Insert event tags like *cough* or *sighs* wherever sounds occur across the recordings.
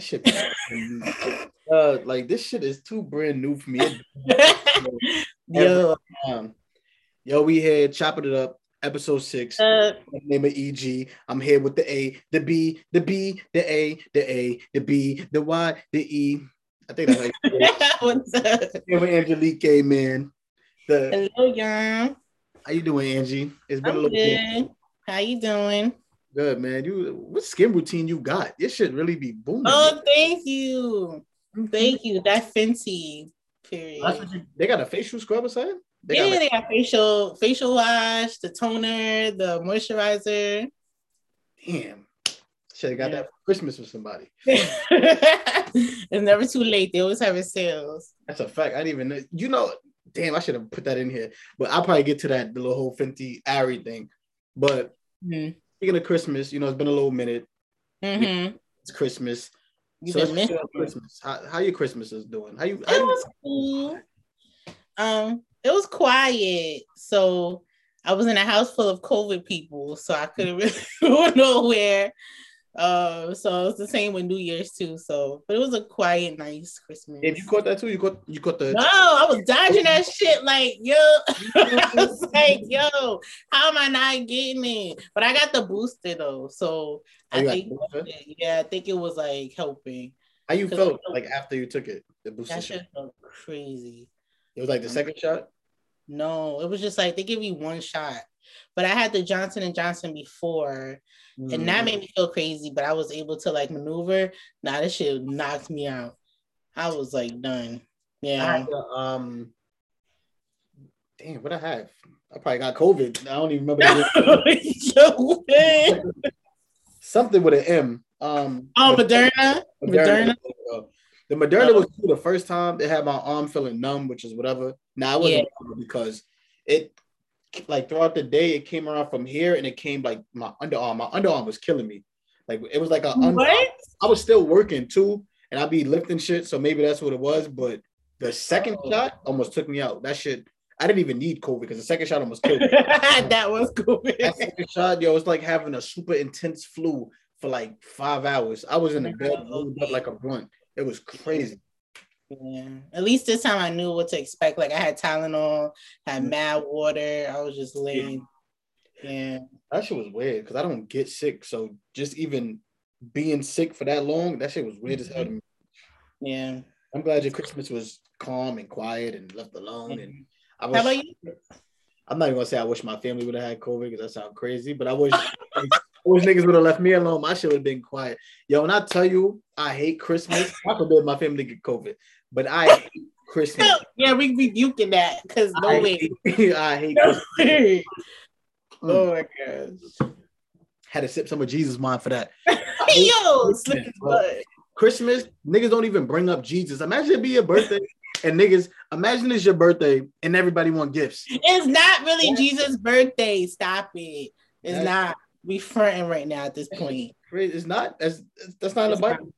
That shit, uh, like this shit is too brand new for me. *laughs* Yo, Um, yo, we here chopping it up. Episode six. uh, Name of EG. I'm here with the A, the B, the B, the A, the A, the B, the Y, the E. I think that's say *laughs* what's up? Here with Angelique, man. The Hello, y'all. how you doing, Angie? It's been a I'm little bit. good. How you doing? Good, man. You what skin routine you got? This should really be booming. Oh, thank you. Thank you. That Fenty period. You- they got a facial scrub or something? They yeah, got like, they got facial facial wash, the toner, the moisturizer. damn. Should have got Yeah. that for Christmas with somebody. *laughs* it's never too late. They always have it sales. That's a fact. I didn't even know. You know, damn, I should have put that in here. But I'll probably get to that the little whole Fenty Ari thing. But Mm-hmm. Speaking of Christmas, you know, it's been a little minute. Mm-hmm. It's Christmas. You so been let's talk missing about it. Christmas. How, how your Christmas is doing? How you? How It was cool. Um, it was quiet. So I was in a house full of COVID people, so I couldn't *laughs* really go nowhere. Uh, so it's the same with New Year's too. So, but it was a quiet, nice Christmas. If you caught that too, you caught you caught the No, I was dodging that shit like yo. *laughs* I was like, yo, how am I not getting it? But I got the booster though, so Oh, I think yeah, I think it was like helping. how you felt like after you took it, the booster That shot. shit felt crazy. It was like the second shot. No, it was just like they give you one shot. But I had the Johnson and Johnson before, and Mm. that made me feel crazy. But I was able to like maneuver. Nah, this shit knocked me out. I was like done. Yeah. the, um, damn, what I have? I probably got COVID. I don't even remember. Yo. *laughs* Something with an M. Um, oh, Moderna. Moderna. Uh, The Moderna was cool the first time. They had my arm feeling numb, which is whatever. Now I wasn't numb because it like throughout the day it came around from here and it came like my underarm. My underarm was killing me. Like it was like a under- What? I was still working too, and I'd be lifting shit, so maybe that's what it was. But the second Oh. shot almost took me out. That shit, I didn't even need COVID because the second shot almost killed me. *laughs* that was cool. that second shot, yo, it's like having a super intense flu for like five hours. I was in the bed, rolled up like a blunt. It was crazy. Yeah. At least this time I knew what to expect. Like I had Tylenol, had mm-hmm. mad water. I was just laying. Yeah. That shit was weird because I don't get sick. So just even being sick for that long, that shit was weird as hell to mm-hmm. me. Yeah. I'm glad your Christmas was calm and quiet and left alone. And mm-hmm. I How about you? I'm not even gonna say I wish my family would have had COVID because that sounds crazy, but I wish *laughs* wish niggas would have left me alone. My shit would have been quiet. Yo, when I tell you I hate Christmas, I forbid my family get COVID, but I hate Christmas. *laughs* Yeah, we rebuking that because no I way. hate, *laughs* I hate No Christmas. Mm. Oh my gosh. Had to sip some of Jesus wine for that. *laughs* Yo, butt. Christmas, niggas don't even bring up Jesus. Imagine it be your birthday and niggas, imagine it's your birthday and everybody want gifts. It's not really. Jesus' birthday. Stop it. It's That's- not. We fronting right now at this point. It's not. That's that's not in the It's not. Bible.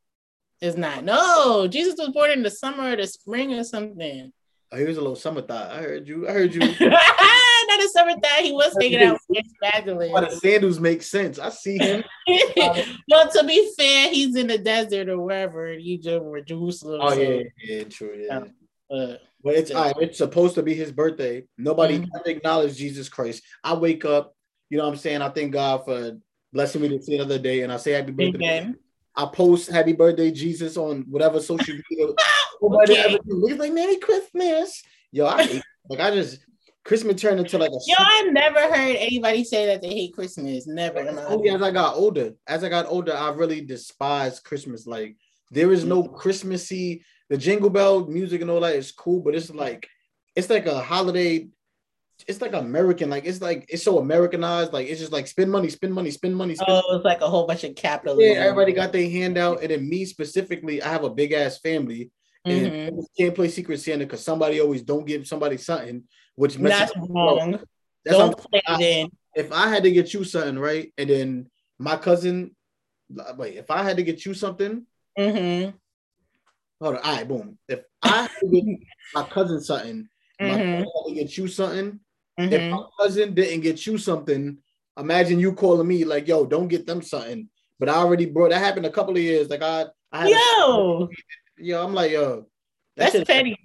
It's not. No, Jesus was born in the summer or the spring or something. Oh, he was a little summer thought. I heard you. I heard you. *laughs* not a summer thought. He was hanging out *laughs* with Magdalene. the sandals make sense. I see him. *laughs* well, to be fair, he's in the desert or wherever in Egypt or Jerusalem. Oh so, yeah, yeah, true. Yeah. Yeah. uh, But it's right, it's supposed to be his birthday. Nobody Mhm. acknowledged Jesus Christ. I wake up, you know what I'm saying? I thank God for blessing me to see another day, and I say happy birthday. amen. I post happy birthday, Jesus, on whatever social media. *laughs* Nobody Okay. ever do. Niggas like Merry Christmas. Yo, I hate, like I just Christmas turned into like a Yo, I never heard anybody say that they hate Christmas. Never. only as I got older. As I got older, I really despised Christmas. Like there is no Christmassy. The jingle bell music and all that is cool, but it's like it's like a holiday. It's like American. Like it's like it's so Americanized. Like it's just like spend money, spend money, spend money, spend. Oh, it's like a whole bunch of capitalism. Yeah, everybody got their hand out, and then me specifically, I have a big ass family, and Mhm. I can't play Secret Santa because somebody always don't give somebody something, which That's wrong. That's Don't play I- in. if I had to get you something, right? And then my cousin, wait, if I had to get you something, Mm-hmm. hold on, all right, boom. If I had to get *laughs* my cousin something, my Mhm. cousin had to get you something. If Mhm. my cousin didn't get you something, imagine you calling me like, yo, don't get them something. But I already brought that happened a couple of years. Like I I had a- Yo, yo, I'm like, yo, that that's petty.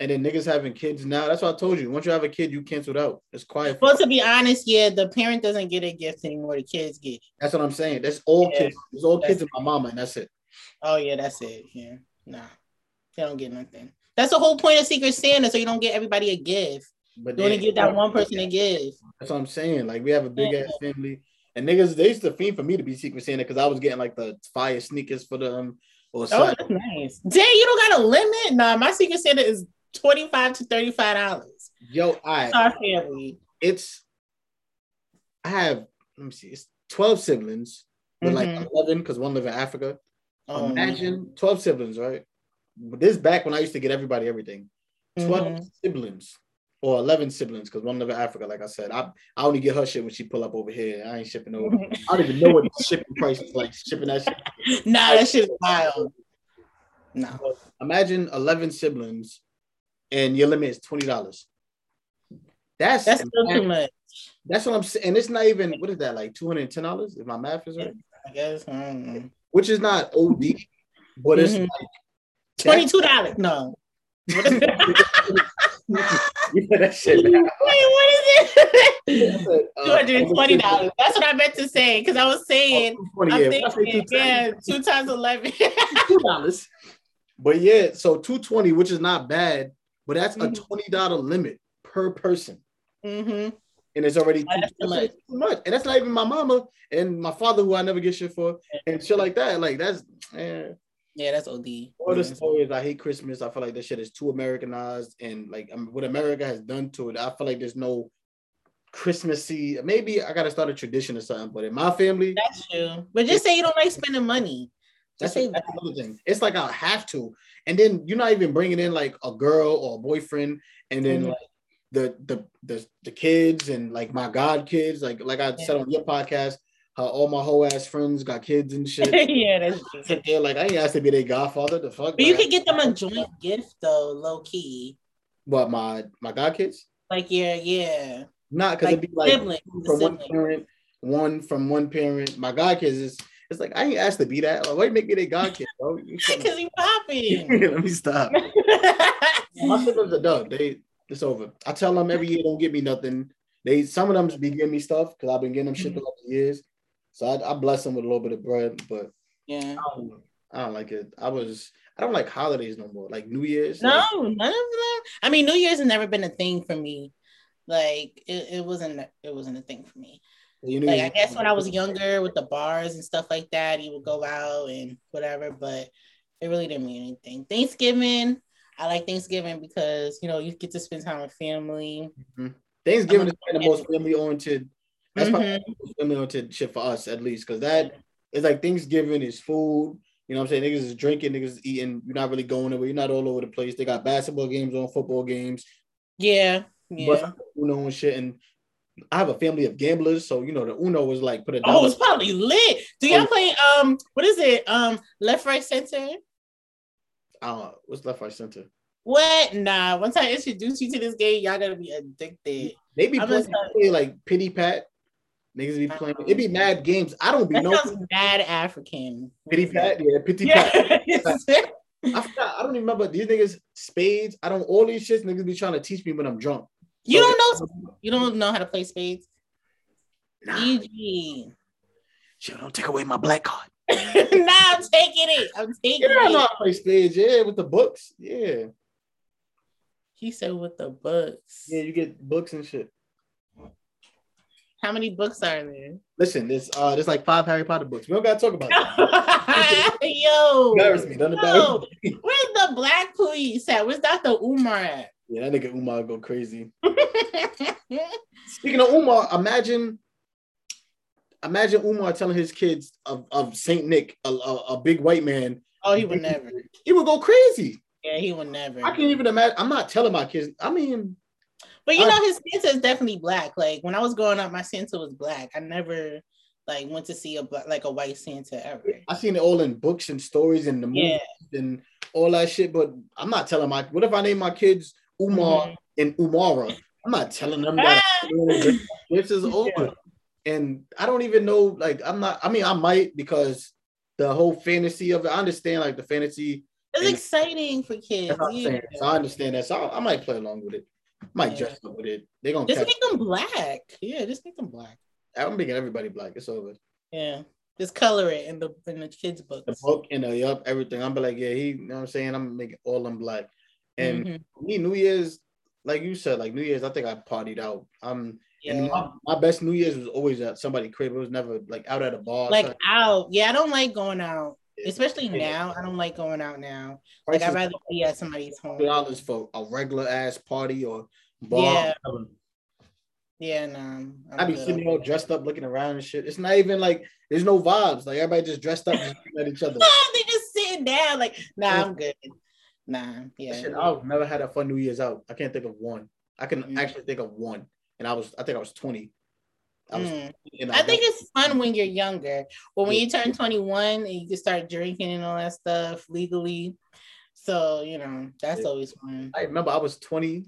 And then niggas having kids now. That's what I told you. Once you have a kid, you canceled out. It's quiet. Well, to be honest, yeah, the parent doesn't get a gift anymore. The kids get. That's what I'm saying. That's all Yeah. kids. It's all kids and my mama, and that's it. Oh yeah, that's it. Yeah, nah, they don't get nothing. That's the whole point of Secret Santa, so you don't get everybody a gift. But You only give that one person a gift. That's what I'm saying. Like we have a big ass family, and niggas they used to fiend for me to be Secret Santa because I was getting like the fire sneakers for them or Oh, something. that's nice. Dang, you don't got a limit? Nah, my Secret Santa is twenty five to thirty five dollars. Yo, I Our family. it's I have let me see, it's 12 siblings, but like Mhm. 11 because one live in Africa. Oh, Imagine 12 siblings, right? But this back when I used to get everybody everything. 12 Mhm. siblings or 11 siblings because one live in Africa. Like I said, I, I only get her shit when she pull up over here. I ain't shipping over. I don't even know what the shipping price is like shipping that shit. *laughs* Nah, that shit is wild. No. Imagine 11 siblings and your limit is $20. That's That's still too much. That's what I'm saying. And it's not even what is that like two hundred and ten dollars if my math is right, I guess. I which is not OD, but it's Mhm. like Twenty two dollars. No. *laughs* Is it? that shit. Now. Wait, what is it? Two hundred and twenty dollars. *laughs* That's what I meant to say because I was saying. I'm Oh, yeah, I say thinking, yeah, two times eleven. *laughs* two dollars. But yeah, so two twenty, which is not bad, but that's a Mhm. twenty dollar limit per person, mm-hmm. and it's already Oh, too much. too much. And that's not even my mama and my father, who I never get shit for, and shit like that. Like that's. Eh. Yeah, that's OD. All the stories, I hate Christmas. I feel like this shit is too Americanized, and like um, what America has done to it, I feel like there's no Christmassy. Maybe I gotta start a tradition or something. But in my family, That's true. But just say you don't like spending money. that's, Just say that's another thing. It's like I have to, and then you're not even bringing in like a girl or a boyfriend, and then Mhm. like the the the the kids and like my god kids, like like I said on your podcast, how all my whole ass friends got kids and shit. *laughs* yeah, that's true. Sit there like I ain't asked to be their godfather. The fuck? But you could get them a joint gift though, low key. what my my god kids? Like yeah, yeah. Not because Like it'd be like sibling, from one parent, one from one parent. My god kids is it's like I ain't asked to be that. Like, why you make me their god kid, bro? Because *laughs* you popping. *laughs* Let me stop. My siblings are done. They it's over. I tell them every year don't get me nothing. They some of them be giving me stuff because I've been getting them shit throughout the years. So I, I bless them with a little bit of bread, but yeah. I don't, I don't like it. I was I don't like holidays no more. Like New Year's. No, like, none of them. I mean, New Year's has never been a thing for me. Like it, it wasn't it wasn't a thing for me. you know, Like I guess when I was *laughs* younger with the bars and stuff like that, you would go out and whatever, but it really didn't mean anything. Thanksgiving, I like Thanksgiving because you know you get to spend time with family. Mm-hmm. Thanksgiving I'm is kind most family oriented. That's probably Mhm. most family oriented shit for us at least, because that is like Thanksgiving is food. You know what I'm saying? Niggas is drinking, niggas is eating. You're not really going anywhere. You're not all over the place. They got basketball games on, football games, Yeah, yeah. but Uno and shit. And I have a family of gamblers, so you know the Uno was like put a Oh, it's probably lit. Do y'all Oh. play um what is it? Um left, right, center? uh, what's left, right, center? What? Nah. Once I introduce you to this game, y'all gotta be addicted. Maybe be I'm playing gonna play, like pity pat. Niggas be playing. It be um, mad games. I don't be That no mad African. pity pat. Yeah, pity pat. Yeah. *laughs* I forgot. I don't even remember these niggas spades. I don't all these shits niggas be trying to teach me when I'm drunk. you So- don't know um, you don't know how to play spades. Nah, EG. shit, don't take away my black card. *laughs* nah, I'm taking it. I'm taking Yeah, I know it. how to play spades. Yeah, with the books. Yeah, He said with the books. yeah, you get books and shit. How many books are there? Listen, there's uh, there's like five Harry Potter books. We don't gotta talk about that. *laughs* Yo. Embarrass me. Don't embarrass me. where's the black police at? Where's Dr. Umar at? Yeah, that nigga Umar go crazy. *laughs* Speaking of Umar, imagine, imagine Umar telling his kids of, of Saint Nick, a, a, a big white man. oh, he would never. He would go crazy. Yeah, he would never. I can't even imagine. I'm not telling my kids. I mean, But you know, his Santa is definitely black. Like when I was growing up, my Santa was black. I never like went to see a like a white Santa ever. I seen it all in books and stories and the movies Yeah, and all that shit. But I'm not telling my. What if I name my kids Umar Mhm. and Umara? I'm not telling them that. *laughs* this is over. Yeah. And I don't even know. Like, I'm not. I mean, I might because the whole fantasy of it. I understand like the fantasy. It's exciting for kids. That's what I'm yeah. So I understand that. So I, I might play along with it. Might Yeah. dress up with it. They're gonna Just make them black. Yeah, just make them black. I'm making everybody black. It's over. Yeah. Just color it in the in the kids' books. The book and the yup, everything. I'm be like, yeah, he. You know what I'm saying? I'm making all them black. And Mhm. me, New Year's, like you said, like New Year's, I think I partied out. Um, and my, my best New Year's was always at somebody's crib. It was never like out at a bar. Like out. Yeah, I don't like going out. Especially now. I don't like going out now. Like I'd rather be at somebody's home. dollars for a regular ass party or bar. Yeah. Yeah, no. I'm I be sitting all dressed up, looking around and shit. It's not even like there's no vibes. Like everybody just dressed up, just at each other. *laughs* they just sitting down like, nah, I'm good. Nah, yeah. Shit, I've never had a fun New Year's out. I can't think of one. I can Mm. actually think of one, and I was I think I was twenty. I was. Mm. and I think it's fun when you're younger, but when Yeah. you turn 21 and you can start drinking and all that stuff legally. So, you know, that's Yeah. always fun. I remember I was twenty.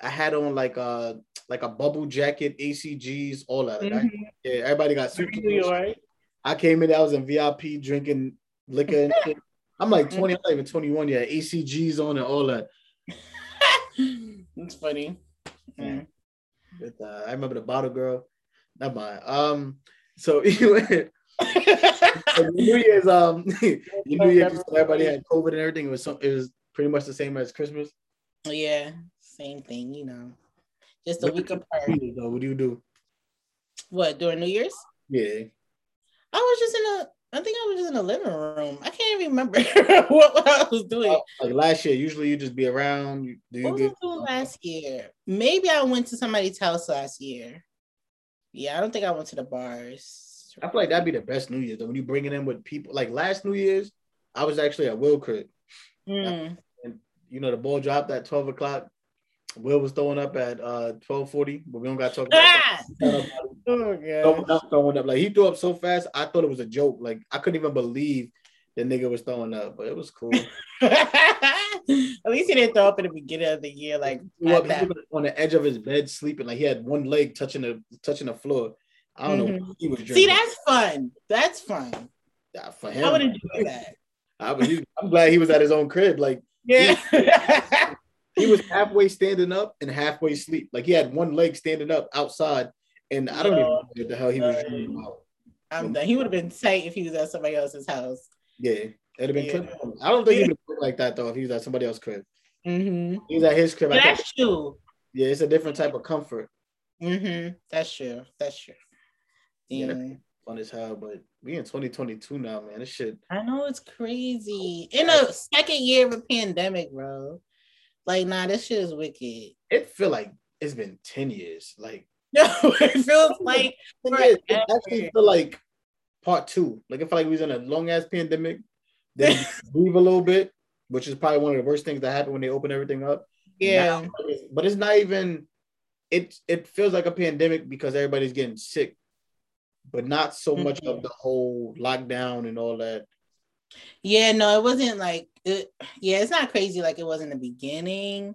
I had on like a like a bubble jacket, ACGs, all that. I- Mhm. yeah, everybody got super. York. I came in, I was in VIP drinking liquor and shit. I'm like 20, I'm not even 21 yet. ACGs on and all that. *laughs* it's funny. Mm. But, uh, I remember the bottle girl. Never mind. Um, so *laughs* anyway, New Year's, um, *laughs* New Year's, everybody had COVID and everything. It was so, it was pretty much the same as Christmas. yeah, same thing, you know. Just a What week apart. though? What do you do? What, during New Year's? Yeah, I was just in a I think I was just in the living room. I can't even remember *laughs* what, what I was doing. like last year, usually you just be around. You, do you What was I doing last year? Maybe I went to somebody's house last year. Yeah, I don't think I went to the bars. I feel like that'd be the best New Year's though. When you bring it in with people like last New Year's, I was actually at Will crib. Mm. You know, the ball dropped at 12 o'clock. Will was throwing up at uh 12:40, but we don't gotta talk about Ah! *laughs* that. Oh throwing up, throwing up. Like he threw up so fast, I thought it was a joke. Like I couldn't even believe the nigga was throwing up, but it was cool. *laughs* At least he didn't throw up in the beginning of the year, like He that. on the edge of his bed sleeping, like he had one leg touching the touching the floor. I don't know Mhm. what he was drinking. See, that's fun. That's fun. Yeah, for I would enjoy that. I was, he- I'm glad he was at his own crib. Like Yeah. *laughs* he was halfway standing up and halfway asleep. Like he had one leg standing up outside, and I don't even know what the hell he was dreaming. I'm done. He would have been tight if he was at somebody else's house. Yeah, it'd have been. Yeah. tripping. I don't think he would look like that though if he was at somebody else's crib. Mm-hmm. He was at his crib. I think, That's true. yeah, it's a different type of comfort. Mm-hmm. That's true. That's true. Yeah, Yeah. Fun as hell, but we in 2022 now, man. This shit. I know it's crazy. In a second year of a pandemic, bro. Like, nah, this shit is wicked. It feel like it's been 10 years. Like *laughs* No, it feels *laughs* like it actually feel like part two. Like it felt like we was in a long ass pandemic. *laughs* Then breathe a little bit, which is probably one of the worst things that happened when they open everything up. yeah. Now, but it's not even. It it feels like a pandemic because everybody's getting sick, but not so much Mhm. of the whole lockdown and all that. Yeah, no, it wasn't like it, yeah, it's not crazy like it was in the beginning,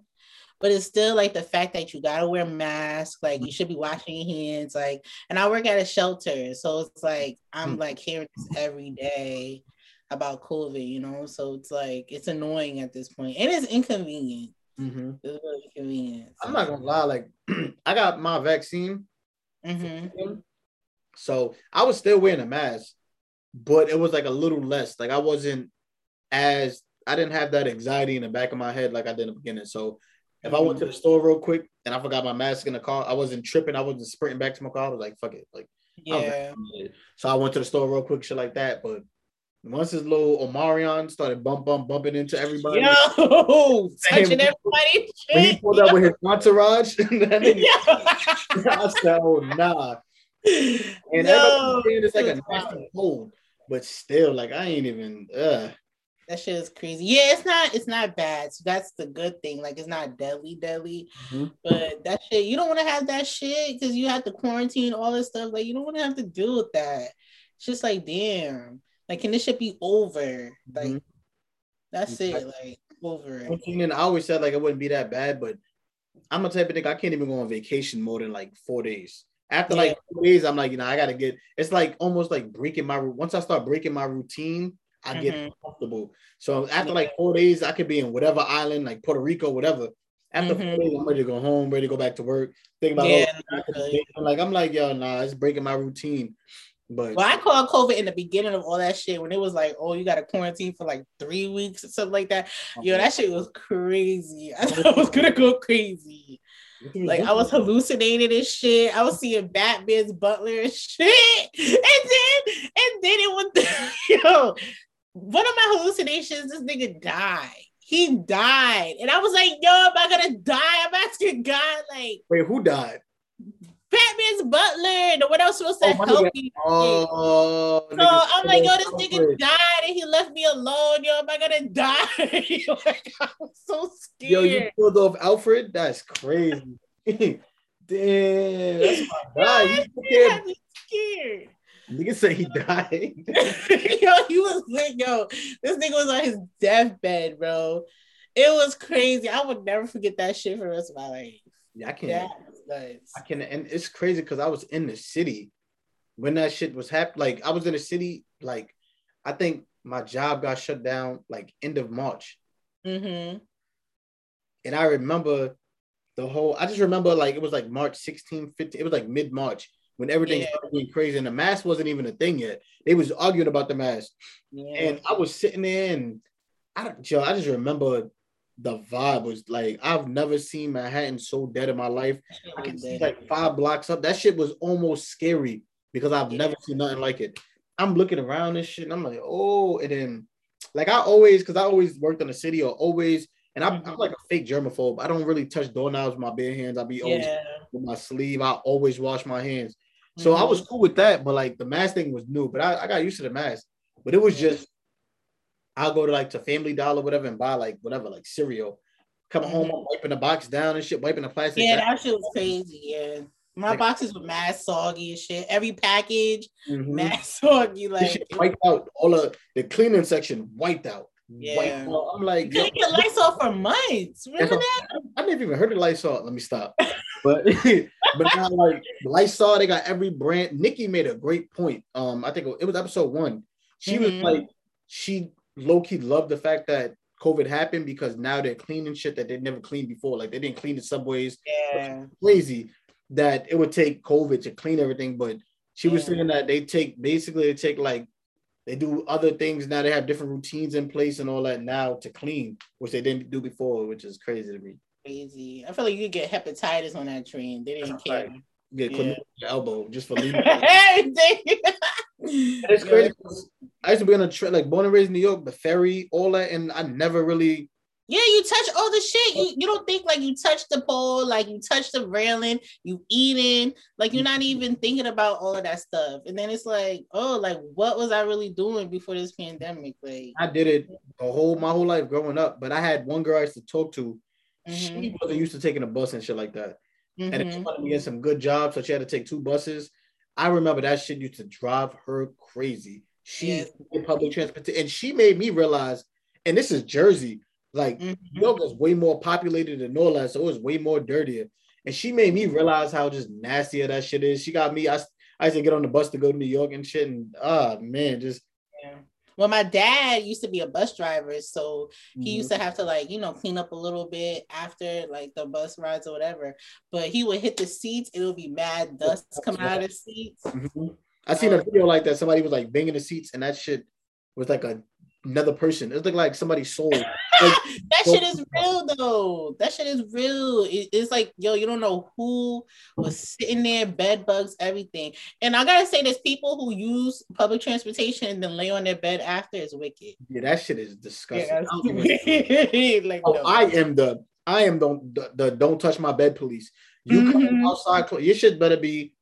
but it's still like the fact that you gotta wear masks, like you should be washing your hands, like and I work at a shelter, so it's like I'm Hmm. like hearing this every day about COVID, you know. So it's like it's annoying at this point, and it's inconvenient. Mm-hmm. It's really inconvenient. I'm not gonna lie, like *clears throat* I got my vaccine, Mm-hmm. so I was still wearing a mask, but it was like a little less. Like I wasn't as I didn't have that anxiety in the back of my head like I did in the beginning. So if I went to the store real quick and I forgot my mask in the car, I wasn't tripping. I wasn't sprinting back to my car. I was like, fuck it. Like I Yeah. like, so I went to the store real quick, shit like that. But once this little Omarion started bump bump bumping into everybody, Yo, *laughs* touching everybody. when he pulled up with his entourage, *laughs* that nigga-. *laughs* I said, oh nah. And No, everybody's saying it's like a nasty cold, but still, like I ain't even. Uh, That shit is crazy. Yeah, it's not it's not bad. So that's the good thing. Like it's not deadly, deadly. Mhm. But that shit, you don't want to have that shit because you have to quarantine all this stuff. Like you don't want to have to deal with that. It's just like damn. Like can this shit be over? Like Mhm. that's it. Like over it. And I always said like it wouldn't be that bad, but I'm a type of nigga I can't even go on vacation more than like four days. After Yeah. like two days, I'm like, you know, I gotta get. It's like almost like breaking my. Once I start breaking my routine, I get Mhm. comfortable. So after like four days, I could be in whatever island, like Puerto Rico, whatever. After Mhm. four days, I'm ready to go home, ready to go back to work. Think about Yeah, oh, good. like I'm like, yo, nah, it's breaking my routine. But Well, I called COVID in the beginning of all that shit when it was like, oh, you got to quarantine for like three weeks or something like that. Yo, that shit was crazy. I thought *laughs* I was gonna go crazy. Like I was hallucinating and shit. I was seeing Batman's butler and shit. *laughs* And then and then it was *laughs* yo, one of my hallucinations, this nigga died. He died. And I was like, yo, am I gonna die? I'm asking God, like Wait, who died? Batman's butler, the one else supposed to Oh, help. Oh, So I'm like, yo, this nigga, died and he left me alone. Yo, am I gonna die? *laughs* like, I was so scared. Yo, you pulled off Alfred? That's crazy. *laughs* Damn, that's my guy. You Yo, took that care shit of- had me scared. Nigga say he died. *laughs* yo, he was like, yo, this nigga was on his deathbed, bro. It was crazy. I would never forget that shit for the rest of my life. yeah, I can't. Nuts. I can, and it's crazy because I was in the city when that shit was happening. Like I was in the city. Like I think my job got shut down like end of March, Mm-hmm. and I remember the whole. I just remember like it was like March 16, 15. It was like mid March when everything Yeah. started getting crazy, and the mask wasn't even a thing yet. They was arguing about the mask. Yeah. and I was sitting there and I don't Joe, I just remember the vibe was like I've never seen Manhattan so dead in my life. I can see like five blocks up. That shit was almost scary because I've Yeah. never seen nothing like it. I'm looking around and shit, and I'm like, oh, and then like I always, because I always worked in the city or always, and I'm, I'm Mhm. like a fake germaphobe. I don't really touch doorknobs with my bare hands. I be always yeah. with my sleeve. I always wash my hands. So I was cool with that, but like the mask thing was new, but I, I got used to the mask. But it was just I'll go to like to Family Dollar, whatever, and buy like whatever, like cereal. Come home, I'm wiping the box down and shit, wiping the plastic. Yeah, down. that shit was crazy. Yeah. My Like- boxes were mad soggy and shit. Every package, Mhm. mad *laughs* soggy. Like wiped out all of the cleaning section, wiped out. Yeah. Wiped out. I'm like, you yo, couldn't get Lysol for months. Remember that? I never even heard of Lysol. Let me stop. *laughs* But *laughs* but now like Lysol, they got every brand. Nikki made a great point. Um, I think it was episode one. She was Mhm. like, she low key loved the fact that COVID happened because now they're cleaning shit that they never cleaned before. Like they didn't clean the subways. Yeah. Crazy that it would take COVID to clean everything. But she was Yeah. saying that they take basically they take like they do other things now. They have different routines in place and all that now to clean, which they didn't do before, which is crazy to me. Crazy. I feel like you could get hepatitis on that train. They didn't care. Get Yeah. chlamydia your elbow just for leaving. *laughs* Everything. it's crazy. 'cause I used to be on a train, like born and raised in New York, the ferry, all that, and I never really. Yeah, you touch all the shit. You, you don't think like you touch the pole, like you touch the railing, you eating, like you're not even thinking about all of that stuff. And then it's like, oh, like what was I really doing before this pandemic? Like, I did it the whole my whole life growing up, but I had one girl I used to talk to. Mhm, She wasn't used to taking a bus and shit like that, and if she wanted to get some good jobs, so she had to take two buses. I remember that shit used to drive her crazy. She Yes. public transportation, and she made me realize. And this is Jersey, like Mhm. New York is way more populated than all that, so it was way more dirtier. And she made me realize how just nastier that shit is. She got me. I, I used to get on the bus to go to New York and shit, and ah man, just. Well, my dad used to be a bus driver, so he used to have to like you know clean up a little bit after like the bus rides or whatever. But he would hit the seats, it would be mad dust coming out of the seats. Mhm. I seen a video like that. Somebody was like banging the seats, and that shit was like a, another person. It looked like somebody's soul. *laughs* Like, That shit is real though. That shit is real. It- it's like yo, you don't know who was sitting there, bed bugs, everything. And I gotta say, there's people who use public transportation and then lay on their bed after is wicked. yeah, that shit is disgusting. Yeah, I don't even- that's *laughs* like Oh, no. I am the I am the, the, the don't touch my bed police. You come Mhm. outside, your shit better be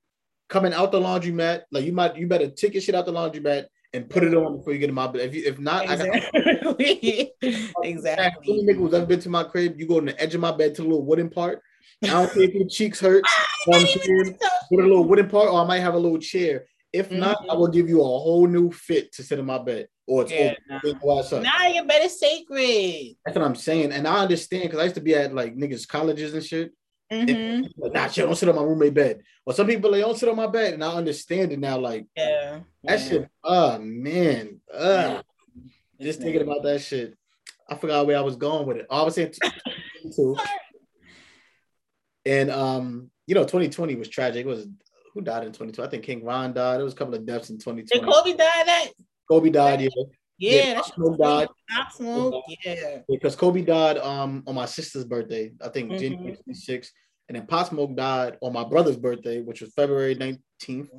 coming out the laundromat. Like you might, you better take your shit out the laundromat and put it on before you get in my bed. If you, if not, I got exactly. Any *laughs* exactly. nigga who's ever been to my crib, you go on the edge of my bed to the little wooden part. I don't care if your cheeks hurt. *laughs* saying? Put a little wooden part, or I might have a little chair. If not, I mm-hmm. will give you a whole new fit to sit in my bed, or it's Yeah, open. What's? Nah, your bed is sacred. That's what I'm saying, and I understand because I used to be at like niggas colleges and shit, Mhm. Like, nah, don't sit on my roommate bed. Or some people they don't sit on my bed, and I understand it now. Like Yeah. that yeah. shit. Oh man. Ugh. Just thinking about that shit. I forgot where I was going with it. Oh, I was saying *laughs* two. And um, you know, 2020 was tragic. It was who died in 2020? I think King Von died. There was a couple of deaths in Did 2020. Kobe die that? Kobe died, yeah. Yeah, Yeah, that's Smoke died. Smoke, yeah. Because Kobe died um on my sister's birthday, I think Mhm. January 26th. And then Pop Smoke died on my brother's birthday, which was February 19th.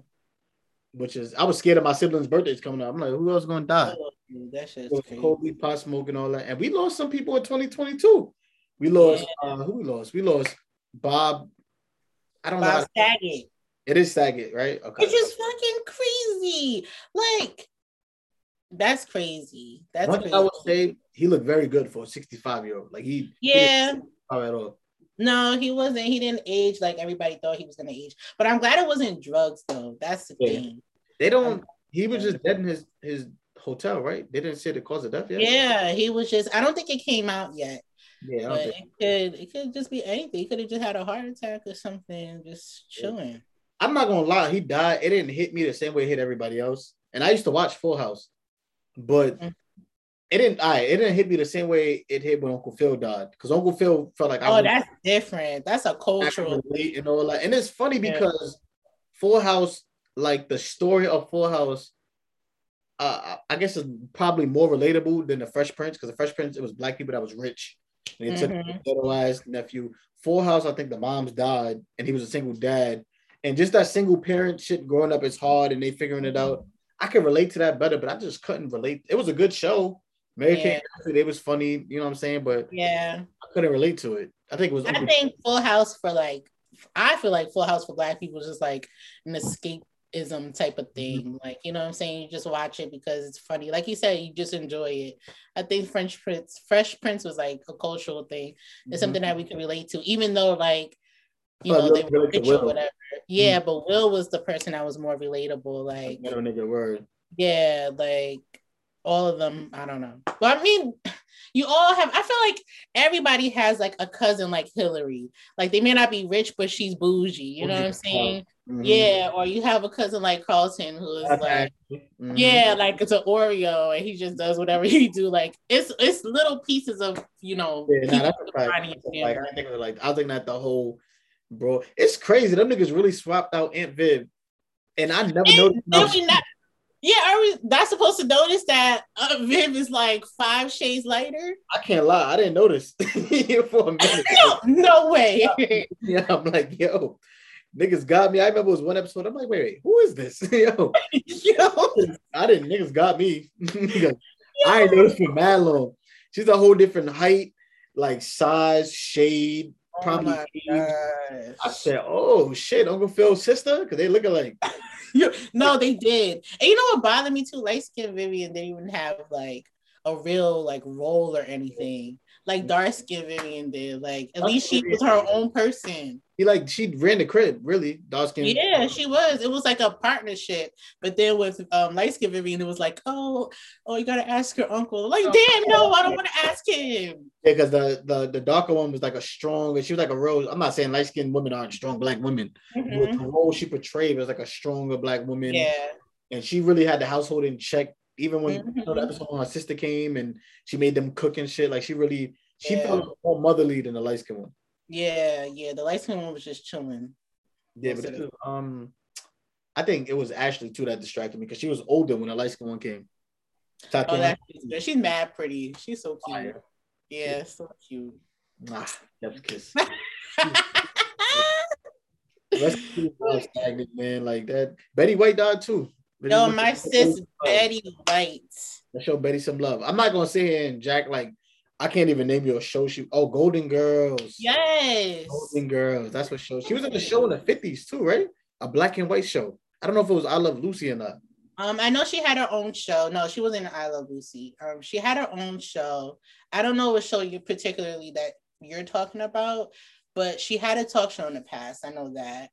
Which is I was scared of my siblings' birthdays coming up. I'm like, who else gonna die? Oh, dude, that shit's It was crazy. Kobe, Pop Smoke, and all that. And we lost some people in 2022. We lost uh who we lost? We lost Bob. I don't know. Bob how- Saget. It is Saget, right? Okay. Which is fucking crazy. Like, that's crazy. That's One crazy. I would say, he looked very good for a 65 year old. Like he, he yeah. didn't at all. No, he wasn't. He didn't age like everybody thought he was gonna age. But I'm glad it wasn't drugs though. That's the Yeah. thing. They don't. He was just dead in his his hotel, right? They didn't say the cause of death yet. Yeah, he was just. I don't think it came out yet, yeah. But think. it could. It could just be anything. He could have just had a heart attack or something, just chilling. I'm not gonna lie. He died. It didn't hit me the same way it hit everybody else. And I used to watch Full House, but Mm. it didn't. I it didn't hit me the same way it hit when Uncle Phil died. Because Uncle Phil felt like I Oh, was that's different. That's a cultural. relate and all that. And it's funny Yeah. because Full House, like the story of Full House, uh, I guess is probably more relatable than the Fresh Prince because the Fresh Prince it was black people that was rich. And they took Mhm. the ghettoized nephew. Full House, I think the moms died and he was a single dad. And just that single parent shit growing up is hard and they figuring it out. I can relate to that better, but I just couldn't relate. It was a good show. Mary Kate, it was funny, you know what I'm saying? But Yeah, I couldn't relate to it. I think it was I think Full House for like. I feel like Full House for Black people is just like an escapism type of thing. Mm-hmm. Like you know what I'm saying. You just watch it because it's funny. Like you said, you just enjoy it. I think French Prince, Fresh Prince was like a cultural thing. It's mm-hmm. something that we can relate to, even though like you know they were rich or whatever. Yeah, but Will was the person that was more relatable. Like Ghetto nigga word. yeah, like all of them. I don't know. But I mean, *sighs* you all have. I feel like everybody has like a cousin like Hilary. Like they may not be rich, but she's bougie. You know what I'm saying? Mhm. Yeah. Or you have a cousin like Carlton who is like. mhm. Yeah, like it's an Oreo, and he just does whatever *laughs* he do. Like it's it's little pieces of you know. Yeah, nah, that's a fact. Like, I think like I was thinking that the whole bro. It's crazy. Them niggas really swapped out Aunt Viv. And I never And noticed. not- yeah, are we not supposed to notice that uh, Viv is like five shades lighter? I can't lie. I didn't notice *laughs* for a minute. *laughs* no, no way. *laughs* yeah, I'm like, yo, niggas got me. I remember it was one episode. I'm like, wait, wait, who is this? yo, Yo, I didn't. Niggas got me. I ain't noticed for mad long. She's a whole different height, like size, shade, Oh probably. my age. I said, oh shit, Uncle Phil's sister, because they look alike. *laughs* no, they did. And you know what bothered me too? Light skinned Vivian didn't even have like a real like role or anything. Like dark skinned Vivian did. Like at least she was her own person. He like she ran the crib, really. Dark skin. Yeah, she was. It was like a partnership. But then with um light skinned Vivian, it was like, oh, oh, you gotta ask your uncle. Like, damn, no, I don't want to ask him. Yeah, because the, the the darker one was like a strong, she was like a rose. I'm not saying light skinned women aren't strong black women. But Mhm. the role she portrayed was like a stronger black woman. Yeah. And she really had the household in check. Even when you know, the episode when her sister came and she made them cook and shit, like she really she Yeah. felt more motherly than the light skinned one. Yeah, yeah. The light skinned one was just chilling. Yeah, but is, um, I think it was Ashley too that distracted me because she was older when the light skinned one came. Oh, that's good. She's mad pretty. She's so cute. Fire. Yeah, so cute. Ah, Chef's kiss. *laughs* Rest in peace, man. Like that. Betty White died too. No, my sis Betty White. Let's show Betty some love. I'm not gonna sit here and Jack like I can't even name you a show she oh Golden Girls. Yes. Golden Girls. That's what show. She was in the show in the 50s too, right? A black and white show. I don't know if it was I Love Lucy or not. Um, I know she had her own show. No, she wasn't in I Love Lucy. Um, she had her own show. I don't know what show you particularly that you're talking about, but she had a talk show in the past. I know that.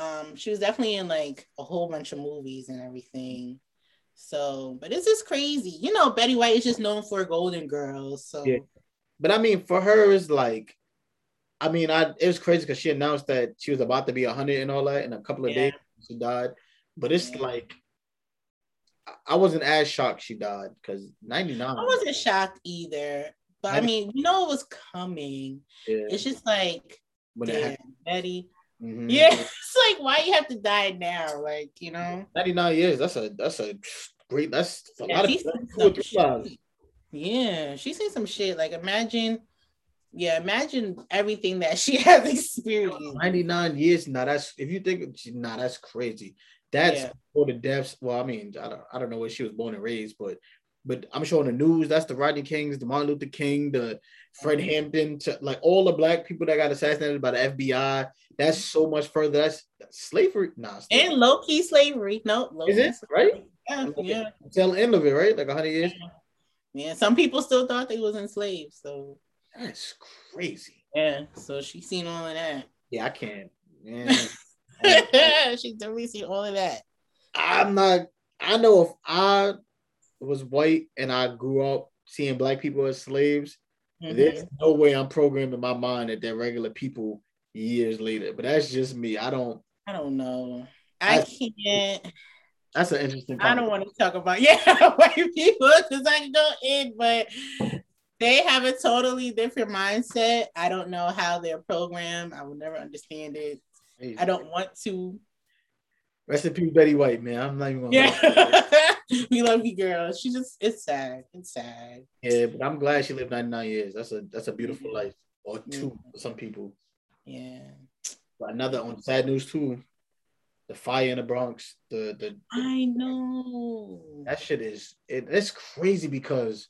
Um, she was definitely in like a whole bunch of movies and everything. So, but it's just crazy. You know, Betty White is just known for Golden Girls. So Yeah. But I mean, for her, it's like I mean, I it was crazy because she announced that she was about to be hundred and all that in a couple of Yeah. days. She died, but it's Yeah. like I- wasn't as shocked she died because ninety nine. I wasn't shocked either. But I mean, you know it was coming. Yeah, It's just like, when it damn, happened. Betty. Mhm. Yeah, *laughs* it's like why you have to die now? Like, you know. 99 years. That's a that's a great. That's a Yeah, lot of two lives. Yeah, she's seen some shit. Like imagine, yeah, imagine everything that she *laughs* has experienced. 99 years. Now that's if you think nah, that's crazy. That's Yeah. for the deaths. Well, I mean, I don't I don't know where she was born and raised, but but I'm showing the news. That's the Rodney Kings, the Martin Luther King, the Fred Mm-hmm. Hampton, to, like all the black people that got assassinated by the FBI. That's so much further. That's, that's slavery. Nah, slavery. And low key slavery. No, low Is it? Right? Yeah, yeah, Tail end of it, right? Like 100 years. yeah. Some people still thought they was enslaved. So That's crazy. yeah, so she seen all of that. Yeah, I can't. *laughs* Yeah. she definitely seen all of that. I'm not. I know if I was white and I grew up seeing black people as slaves, Mhm. there's no way I'm programmed in my mind that they're regular people years later. But that's just me. I don't. I don't know. I I- can't. That's an interesting. I don't want to talk about *laughs* yeah white people because I go in, but they have a totally different mindset. I don't know how they're programmed. I will never understand it. I don't want to. Rest in peace, Betty White, man. I'm not even gonna. Yeah, *laughs* *laughs* we love you, girl. She just it's sad. It's sad. yeah, but I'm glad she lived 99 years. That's a that's a beautiful life, or two Mhm. for some people. Yeah, But another on sad news too. The fire in the Bronx. The the I know. That shit is it, it's crazy because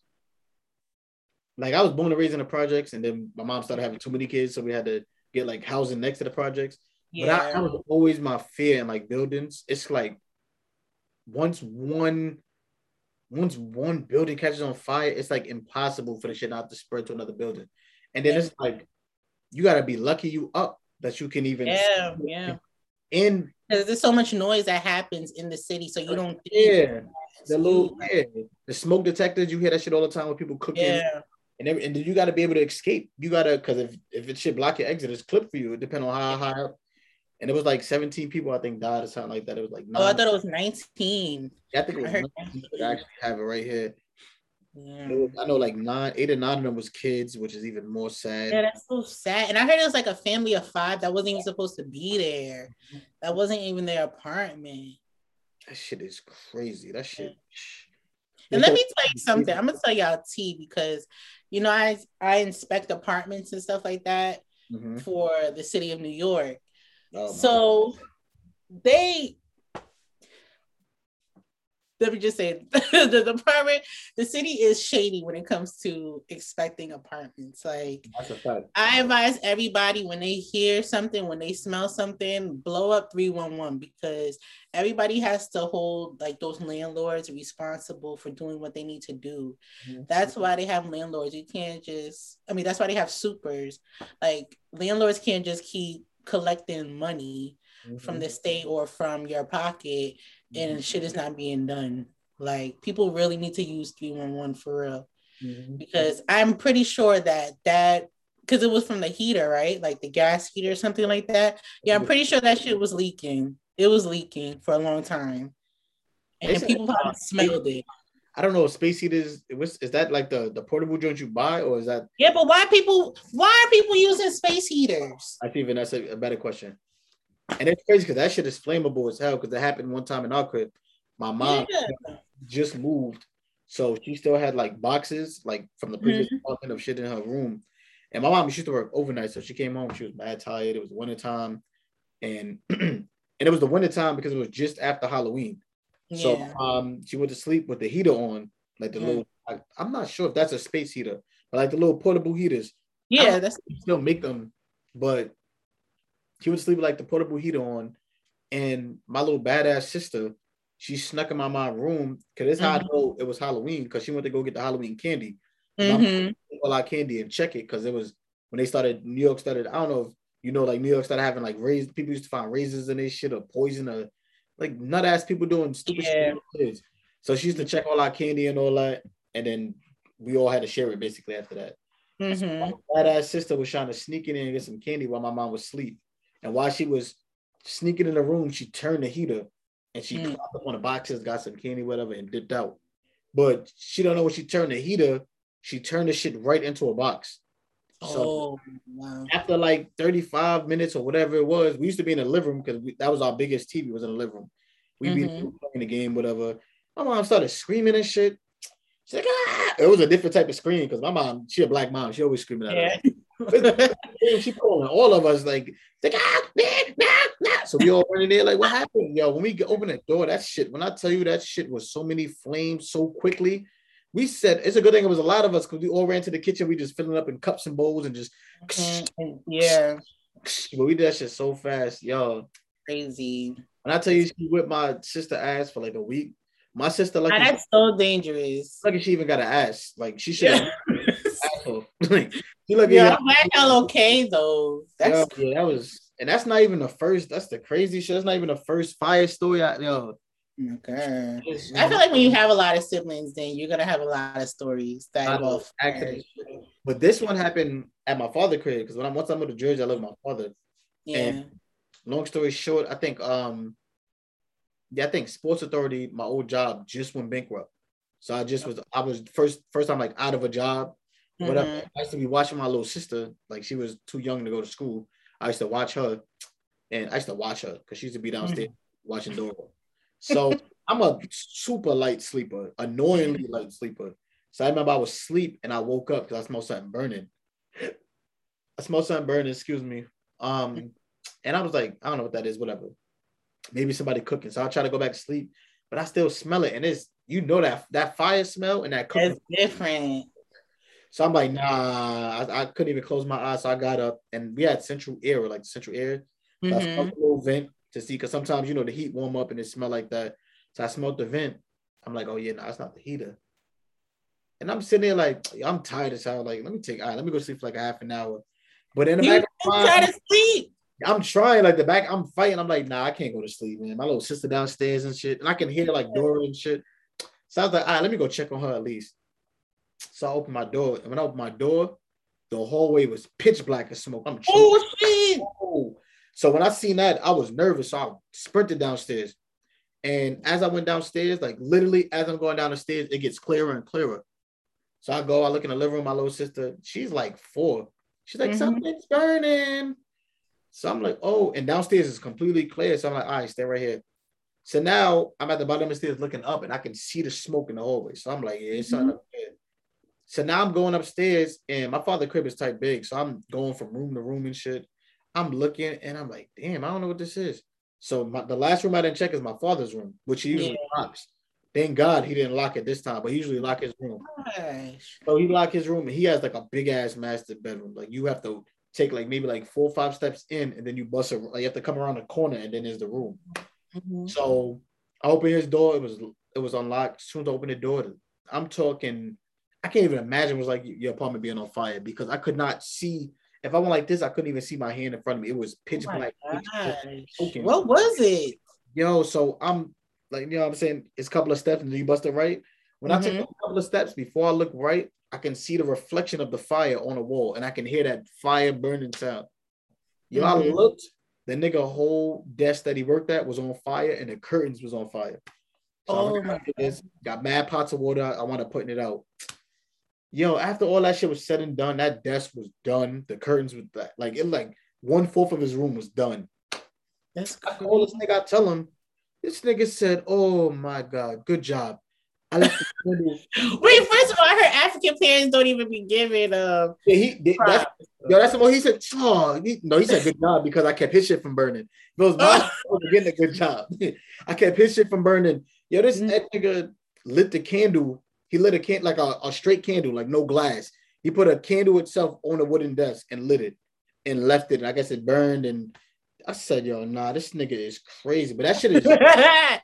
like I was born and raised in the projects, and then my mom started having too many kids, so we had to get like housing next to the projects. But I, Yeah, that was always my fear in like buildings. It's like once one once one building catches on fire, it's like impossible for the shit not to spread to another building. And then Yeah. it's like you gotta be lucky you up that you can even yeah, yeah. in Because there's so much noise that happens in the city, so you don't. yeah the little yeah, the smoke detectors you hear that shit all the time when people cooking Yeah, and every, and then you got to be able to escape. You gotta because if if it should block your exit, it's clip for you. It depends on how high up. And it was like 17 people, I think, died or something like that. It was like Oh, I thought it was 19. I think it I was heard 19, but I actually have it right here. Yeah. Was- I know like nine, eight or nine of them was kids, which is even more sad. Yeah, that's so sad. And I heard it was like a family of five that wasn't even supposed to be there. That wasn't even their apartment. That shit is crazy. That shit. And let me tell you something. I'm gonna tell y'all T because you know I I inspect apartments and stuff like that Mhm. for the city of New York. Oh, so they let me just say *laughs* the department, the city is shady when it comes to expecting apartments. Like. I advise everybody when they hear something, when they smell something, blow up 311 because everybody has to hold like those landlords responsible for doing what they need to do. Mhm. That's why they have landlords. You can't just, I mean, that's why they have supers. Like landlords can't just keep collecting money from Mhm. the state or from your pocket Mm-hmm. and shit is not being done. Like people really need to use 311 for real Mhm. because I'm pretty sure that that because it was from the heater, right? Like the gas heater or something like that. Yeah, I'm pretty sure that shit was leaking. It was leaking for a long time. And people probably smelled it. I don't know. if Space heaters. It was. Is that like the the portable joint you buy, or is that? Yeah, but why people why are people using space heaters? I think even that's a, a better question. And it's crazy because that shit is flammable as hell. Because it happened one time in our crib. My mom Yeah. just moved, so she still had like boxes like from the previous Mm-hmm. apartment of shit in her room. And my mom she used to work overnight, so she came home. She was mad tired. It was winter time, and *clears throat* and it was the winter time because it was just after Halloween. So um, she went to sleep with the heater on, like the Mm. little. I, I'm not sure if that's a space heater, but like the little portable heaters. Yeah, that's still make them, but she would sleep with like the portable heater on. And my little badass sister, she snuck in my mom's room because that's how I Mhm. know it was Halloween because she went to go get the Halloween candy. My Mhm. all our candy and check it because it was when they started New York started. I don't know if you know, like New York started having like raised people used to find raisins in their shit or poison or like nut ass people doing stupid Yeah. shit. So she used to check all our candy and all that, and then we all had to share it basically after that. Mm-hmm. That ass sister was trying to sneak in and get some candy while my mom was asleep. And while she was sneaking in the room, she turned the heater and she Mm. up on the boxes, got some candy, whatever, and dipped out. But she don't know when she turned the heater, she turned the shit right into a box. So Oh, wow. after like 35 minutes or whatever it was, we used to be in the living room because that was our biggest TV was in the living room. We'd be Mhm. playing the game, whatever. My mom started screaming and shit. She's like, ah! It was a different type of scream because my mom, she a black mom. She always screaming at us. *laughs* She calling all of us like, like ah, nah, nah, nah. so we all running there like, what happened, yo? When we get open the door, that shit. When I tell you that shit was so many flames so quickly, we said it's a good thing it was a lot of us because we all ran to the kitchen. We just filling up in cups and bowls and just, Mhm. yeah. *sniffs* but we did that shit so fast, yo. Crazy. When I tell you she whipped my sister ass for like a week, my sister like that's so dangerous. lucky she even got an ass. Like she should Yeah. *laughs* *laughs* like she lucky. Yeah, I'm glad y'all okay though. Yo, yeah, that was, and that's not even the first. That's the crazy shit. That's not even the first fire story. I, yo, okay. I feel like when you have a lot of siblings, then you're gonna have a lot of stories that involve accidents. But this one happened at my father's crib because when I'm once I moved to Jersey, I live with my father. Yeah. Long story short, I think um, yeah, I think Sports Authority, my old job, just went bankrupt. So I just was, I was first first time like out of a job. Whatever. Mhm. I used to be watching my little sister, like she was too young to go to school. I used to watch her, and I used to watch her because she used to be downstairs watching Dora. So I'm a super light sleeper, annoyingly light sleeper. So I remember I was asleep and I woke up because I smelled something burning. I smelled something burning, excuse me. Um, and I was like, I don't know what that is, whatever. Maybe somebody cooking. So I try to go back to sleep, but I still smell it. And it's you know that that fire smell and that cooking That's different. so I'm like, nah, I, I couldn't even close my eyes. So I got up and we had central air, like central air. So I Mhm. smelled a little vent to see because sometimes you know the heat warm up and it smell like that. So I smelled the vent. I'm like, oh yeah, no, it's not the heater. And I'm sitting there like, *tsk* I'm tired as hell. Like, let me take, all right, let me go sleep for like a half an hour. But in the You back of my mind, to sleep. I'm trying like the back, I'm fighting. I'm like, nah, I can't go to sleep, man. My little sister downstairs and shit. And I can hear like Dora and shit. So I was like, all right, let me go check on her at least. So I opened my door. And when I opened my door, the hallway was pitch black as smoke. I'm oh, choking. Oh shit. Oh. So when I seen that, I was nervous. So I sprinted downstairs. And as I went downstairs, like literally as I'm going down the stairs, it gets clearer and clearer. So I go, I look in the living room, my little sister, she's like four. She's like, Mhm. something's burning. So I'm like, oh, and downstairs is completely clear. So I'm like, all right, stay right here. So now I'm at the bottom of the stairs looking up and I can see the smoke in the hallway. So I'm like, yeah, it's something up there. So now I'm going upstairs and my father crib is type big. So I'm going from room to room and shit. I'm looking and I'm like, damn, I don't know what this is. So my, the last room I didn't check is my father's room, which he usually locks. Thank God he didn't lock it this time, but he usually lock his room. Gosh. So he locked his room and he has like a big ass master bedroom. Like you have to take like maybe like four or five steps in and then you bust it. Like you have to come around the corner and then there's the room. Mhm. So I opened his door. It was it was unlocked. As soon as I opened the door, I'm talking. I can't even imagine it was like your apartment being on fire because I could not see. If I went like this, I couldn't even see my hand in front of me. It was pitch Oh black. pitch black. gosh. choking. What was it? Yo, so I'm like, you know what I'm saying? It's a couple of steps and then you bust it right. When I take a couple of steps before I look right, I can see the reflection of the fire on the wall and I can hear that fire burning sound. Yo, I Mhm. looked, the nigga whole desk that he worked at was on fire and the curtains was on fire. So Oh my got, this, got mad pots of water. I want to putting it out. Yo, after all that shit was said and done, that desk was done. The curtains was that like it like one fourth of his room was done. That's I call this nigga, I tell him, this nigga said, Oh my god, good job. I left the. *laughs* Wait, first of all, I heard African parents don't even be giving uh Yeah, he did that's yo, that's what he said. Oh, he, no, he said good job because I kept his shit from burning. If it was my getting a good job. *laughs* I kept his shit from burning. Yo, this Mm. that nigga lit the candle. He lit a can like a, a straight candle, like no glass. He put a candle itself on a wooden desk and lit it and left it. And I guess it burned. And I said, yo, nah, this nigga is crazy. But that shit is *laughs* that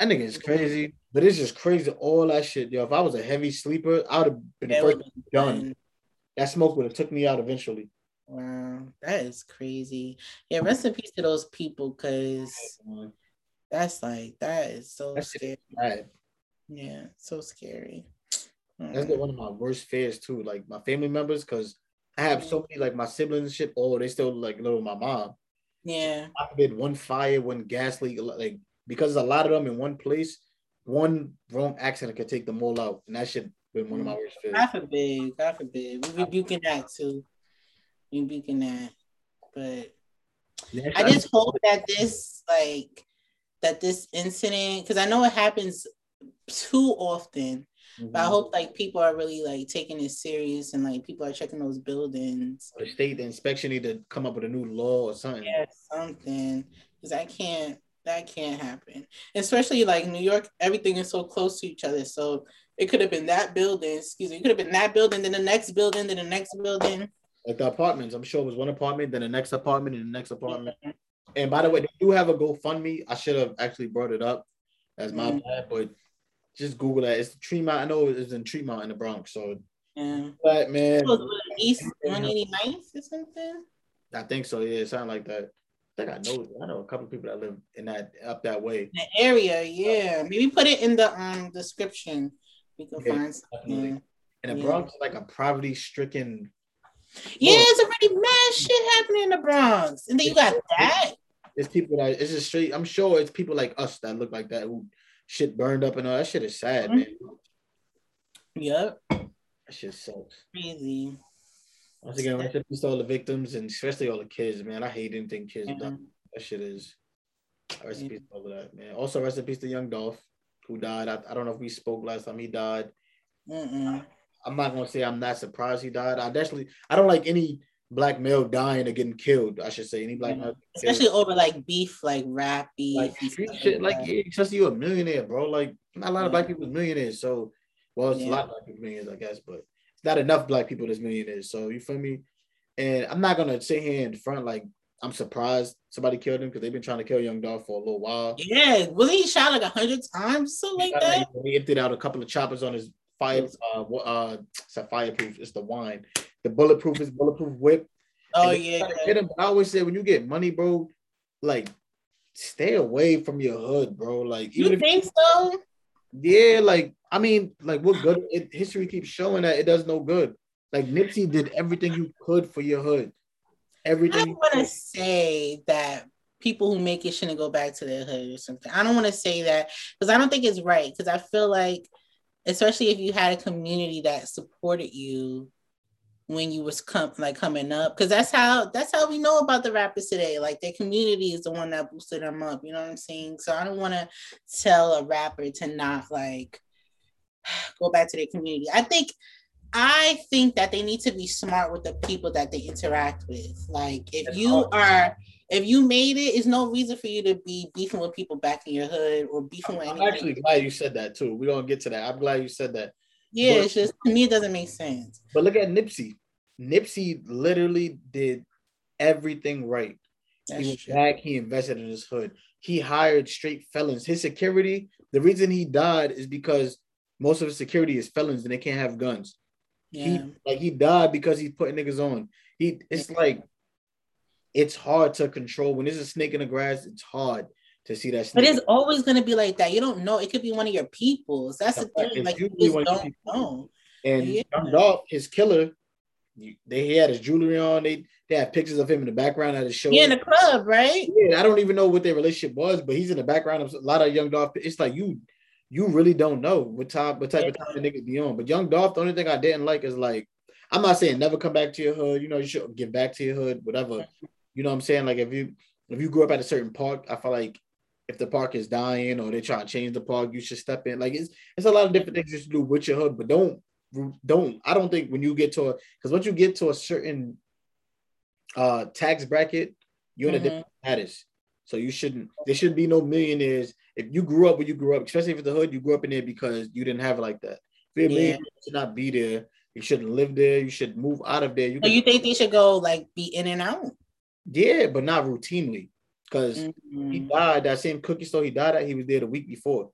nigga is crazy. But it's just crazy. All that shit, yo. If I was a heavy sleeper, I would have been the That first done. That smoke would have took me out eventually. Wow, that is crazy. Yeah, rest in peace to those people because that's like that is so That shit scary. Right. Yeah, so scary. That's been mm. one of my worst fears too. Like my family members, because I have so mm. many like my siblings and shit. Oh, they still like live with my mom. Yeah. I been one fire, one gas leak, like because there's a lot of them in one place. One wrong accident could take them all out, and that shit been one of my mm. worst fears. God forbid, God forbid. We rebuking that too. Rebuking that, but Yeah, I just hope that this like that this incident because I know it happens too often. But I Mhm. hope like people are really like taking it serious and like people are checking those buildings. the state the inspection need to come up with a new law or something. Yeah, something because I can't. That can't happen. Especially like New York, everything is so close to each other. So it could have been that building. Excuse me. It could have been that building, then the next building, then the next building. Like the apartments, I'm sure it was one apartment, then the next apartment, and the next apartment. And by the way, they do have a GoFundMe. I should have actually brought it up. That's my Mhm. bad, but just Google that. It's Tremont. I know it's in Tremont in the Bronx. So, Yeah. but man, what, East 189th or something. I think so. Yeah, it sounded like that. I think I know. I know a couple of people that live in that up that way. The area, yeah. Maybe put it in the um description. We can Yeah, find something. And the Yeah. Bronx is like a poverty stricken. Yeah, it's already mad shit happening in the Bronx. And then you got that. It's people that it's just straight. I'm sure it's people like us that look like that who shit burned up and all that shit is sad, Mhm. man. Yep. That shit sucks. Crazy. Once again, rest in peace to all the victims and especially all the kids, man. I hate anything kids done. That shit is rest in peace to all of that, man. Also, rest in peace to Young Dolph, who died. I, I don't know if we spoke last time he died. I'm not gonna say I'm not surprised he died. I definitely I don't like any black male dying or getting killed. I should say any black Yeah. male Especially over like beef, like rap beef. like shit. Like yeah, especially you a millionaire, bro. Like not a lot of black people millionaires. So well, it's Yeah. a lot of black people millionaires, I guess, but it's not enough black people that's millionaires. So you feel me? And I'm not gonna sit here in front like I'm surprised somebody killed him because they've been trying to kill Young Dolph for a little while. Yeah, wasn't he shot like a hundred times? Something like that. He emptied out a couple of choppers on his fire. Uh, uh, it's a fireproof. It's the wine. The bulletproof is bulletproof whip. Oh yeah. try to him, but I always say when you get money, bro, like stay away from your hood, bro. Like You if think so? yeah, like I mean, like what good? It, history keeps showing that it does no good. Like Nipsey did everything you could for your hood. I Everything. don't want to say that people who make it shouldn't go back to their hood or something. I don't want to say that because I don't think it's right. Because I feel like, especially if you had a community that supported you when you was come like coming up, because that's how that's how we know about the rappers today. Like their community is the one that boosted them up. You know what I'm saying? So I don't want to tell a rapper to not like *sighs* go back to their community. I think I think that they need to be smart with the people that they interact with. Like if That's you are if you made it, it's no reason for you to be beefing with people back in your hood or beefing with anybody. I'm anybody. actually glad you said that too. We're gonna get to that. I'm glad you said that. yeah, but- it's just to me it doesn't make sense. But look at Nipsey. Nipsey literally did everything right. he That's went true. back, he invested in his hood. He hired straight felons. His security, the reason he died is because most of his security is felons and they can't have guns. Yeah. He like he died because he's putting niggas on. He it's like it's hard to control when there's a snake in the grass, it's hard to see that But it's always gonna be like that. You don't know. It could be one of your peoples. That's the thing. Like you just don't people. know. and Yeah. Young Dolph, his killer, you- they he had his jewelry on. They they have pictures of him in the background at his show. You're in the club, right? Yeah, I don't even know what their relationship was, but he's in the background of a lot of young Dolph. It's like you, you really don't know what time, what type of time the niggas be on. But young Dolph, the only thing I didn't like is like, I'm not saying never come back to your hood. You know, you should give back to your hood, whatever. You know what I'm saying? Like if you if you grew up at a certain park, I feel like if the park is dying or they try to change the park, you should step in. Like it's it's a lot of different things you should do with your hood, but don't don't. I don't think when you get to a because once you get to a certain uh tax bracket, you're in a Mhm. different status. So you shouldn't. There shouldn't be no millionaires. If you grew up where you grew up, especially if it's the hood, you grew up in there because you didn't have it like that. If you're a Yeah. should not be there. You shouldn't live there. You should move out of there. You So could- you think they should go like be in and out? yeah, but not routinely. Because he Mhm. died that same cookie store he died at. He was there the week before.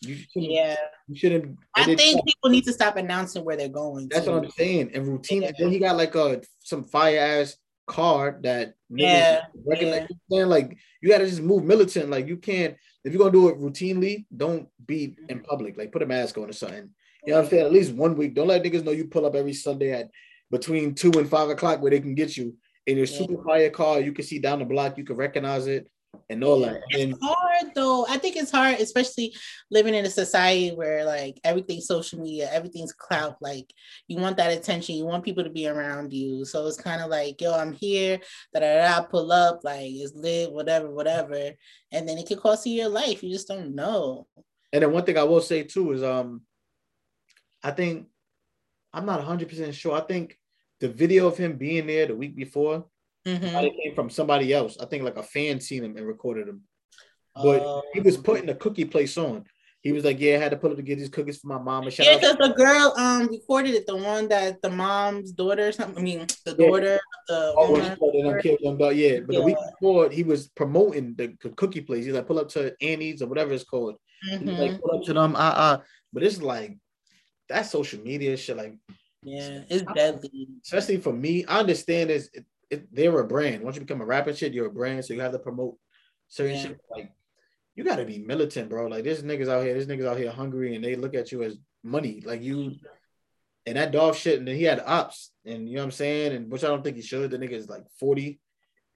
You shouldn't. Yeah. You shouldn't. I and think people need to stop announcing where they're going. that's to. what I'm saying. And routine. Yeah. Then he got like a some fire ass car that Yeah, recognize. Then like you got to just move militant. Like you can't if you're gonna do it routinely, don't be in mm-hmm. public. Like put a mask on or something. You know what I'm saying? At least one week. Don't let niggas know you pull up every Sunday at between two and five o'clock where they can get you in your super fire car. You can see down the block, you can recognize it and all that. And it's hard though. I think it's hard, especially living in a society where like everything's social media, everything's clout. Like you want that attention, you want people to be around you. So it's kind of like, yo, I'm here, da da da, pull up, like it's lit, whatever, whatever. And then it could cost you your life. You just don't know. And then one thing I will say too is um I think I'm not 100 percent sure. I think the video of him being there the week before mm-hmm. it came from somebody else. I think like a fan seen him and recorded him. But uh, he was putting the cookie place on. He was like, "Yeah, I had to put up to get these cookies for my mom." And yeah, because the girl um recorded it, the one that the mom's daughter, something. I mean, the daughter, yeah. the oh, owner, killed them, but yeah. But yeah. the week before, he was promoting the, the cookie place. He's like, "Pull up to Annie's or whatever it's called." Mm-hmm. like, "Pull up to them." Uh, uh. But it's like that social media shit. Like, yeah, it's deadly. Especially for me, I understand this. It, they're a brand. Once you become a rapper, shit, you're a brand, so you have to promote certain yeah. shit. Like, you got to be militant, bro. Like, there's niggas out here. There's niggas out here hungry, and they look at you as money. Like you, and that dog shit. And then he had ops, and you know what I'm saying. And which I don't think he should. The nigga is like 40,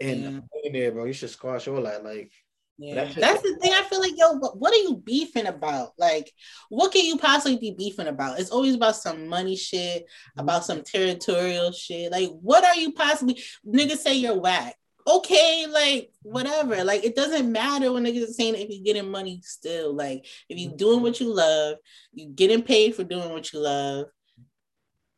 and yeah. in there, bro. You should squash all that. Like, yeah. That's the thing. I feel like, yo, what are you beefing about? Like, what can you possibly be beefing about? It's always about some money shit, mm-hmm. about some territorial shit. Like, what are you possibly niggas say you're whack? Okay, like whatever. Like, it doesn't matter when niggas are saying if you're getting money still. Like, if you're doing what you love, you're getting paid for doing what you love.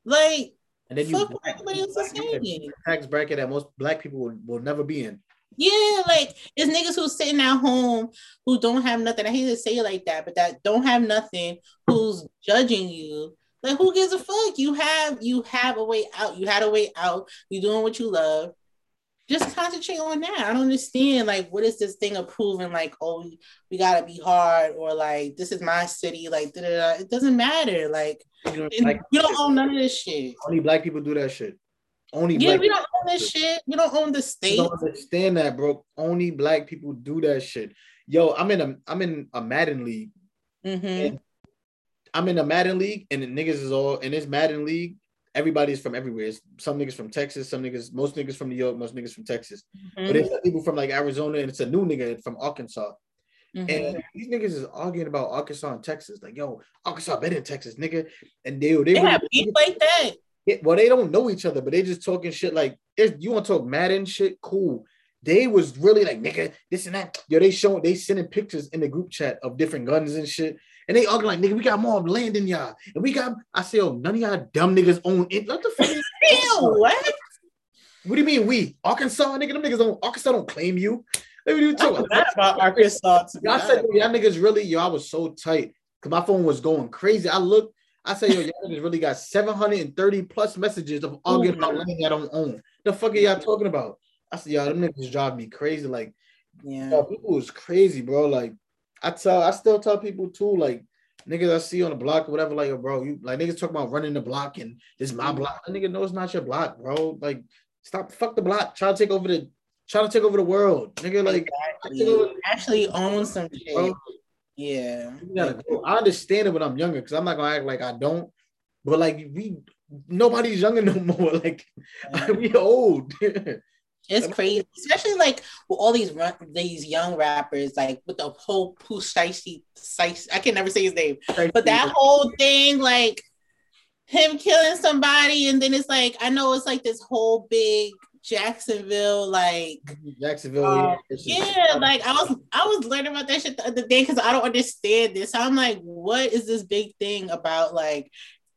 Like, and then you tax bracket that most black people will, will never be in. Yeah, like it's niggas who's sitting at home who don't have nothing. I hate to say it like that, but that don't have nothing who's judging you. Like who gives a fuck? You have you have a way out. You had a way out. You're doing what you love. Just concentrate on that. I don't understand. Like, what is this thing of proving? Like, oh, we, we gotta be hard, or like this is my city. Like, da-da-da. it doesn't matter. Like, you, know, like, you don't own none of this shit. Only black people do that shit. Only yeah, we don't own this shit. We don't own the state. I don't understand that, bro. Only black people do that shit. Yo, I'm in a I'm in a Madden league. Mm-hmm. I'm in a Madden league, and the niggas is all in this Madden league. Everybody's from everywhere. It's some niggas from Texas, some niggas, most niggas from New York, most niggas from Texas. Mm-hmm. But it's people from like Arizona, and it's a new nigga from Arkansas. Mm-hmm. And these niggas is arguing about Arkansas and Texas, like, yo, Arkansas better than Texas, nigga. And they they, they have beef like that. Well, they don't know each other, but they just talking shit like if you want to talk Madden shit, cool. They was really like nigga, this and that. Yo, they showing they sending pictures in the group chat of different guns and shit. And they arguing like, nigga, we got more land than y'all. And we got, I say, oh, none of y'all dumb niggas own it. What the fuck? *laughs* What? What do you mean we? Arkansas, nigga, them niggas don't Arkansas don't claim you. Let me talk about Arkansas. Y'all said y'all niggas really, yo, I was so tight because my phone was going crazy. I looked, I say, yo, y'all niggas really got 730 plus messages of arguing about land y'all don't own. The fuck are y'all talking about? I said, y'all, them niggas drive me crazy. Like, yeah, yo, people was crazy, bro. Like, I tell, I still tell people too, like, niggas I see on the block or whatever, like, yo, bro, you like niggas talk about running the block and this is my mm. block. The nigga, no, it's not your block, bro. Like, stop, fuck the block. Try to take over the, try to take over the world, nigga. Like, exactly. actually own some shit. Bro. Yeah. I understand it when I'm younger because I'm not gonna act like I don't. But like we nobody's younger *laughs* no more. Like yeah. *laughs* we old. *laughs* it's crazy, especially like with all these run, these young rappers, like with the whole Pooh Shiesty, I can never say his name, but that whole thing, like him killing somebody, and then it's like I know it's like this whole big Jacksonville, like Jacksonville. Uh, yeah, like I was I was learning about that shit the other day because I don't understand this. I'm like, what is this big thing about like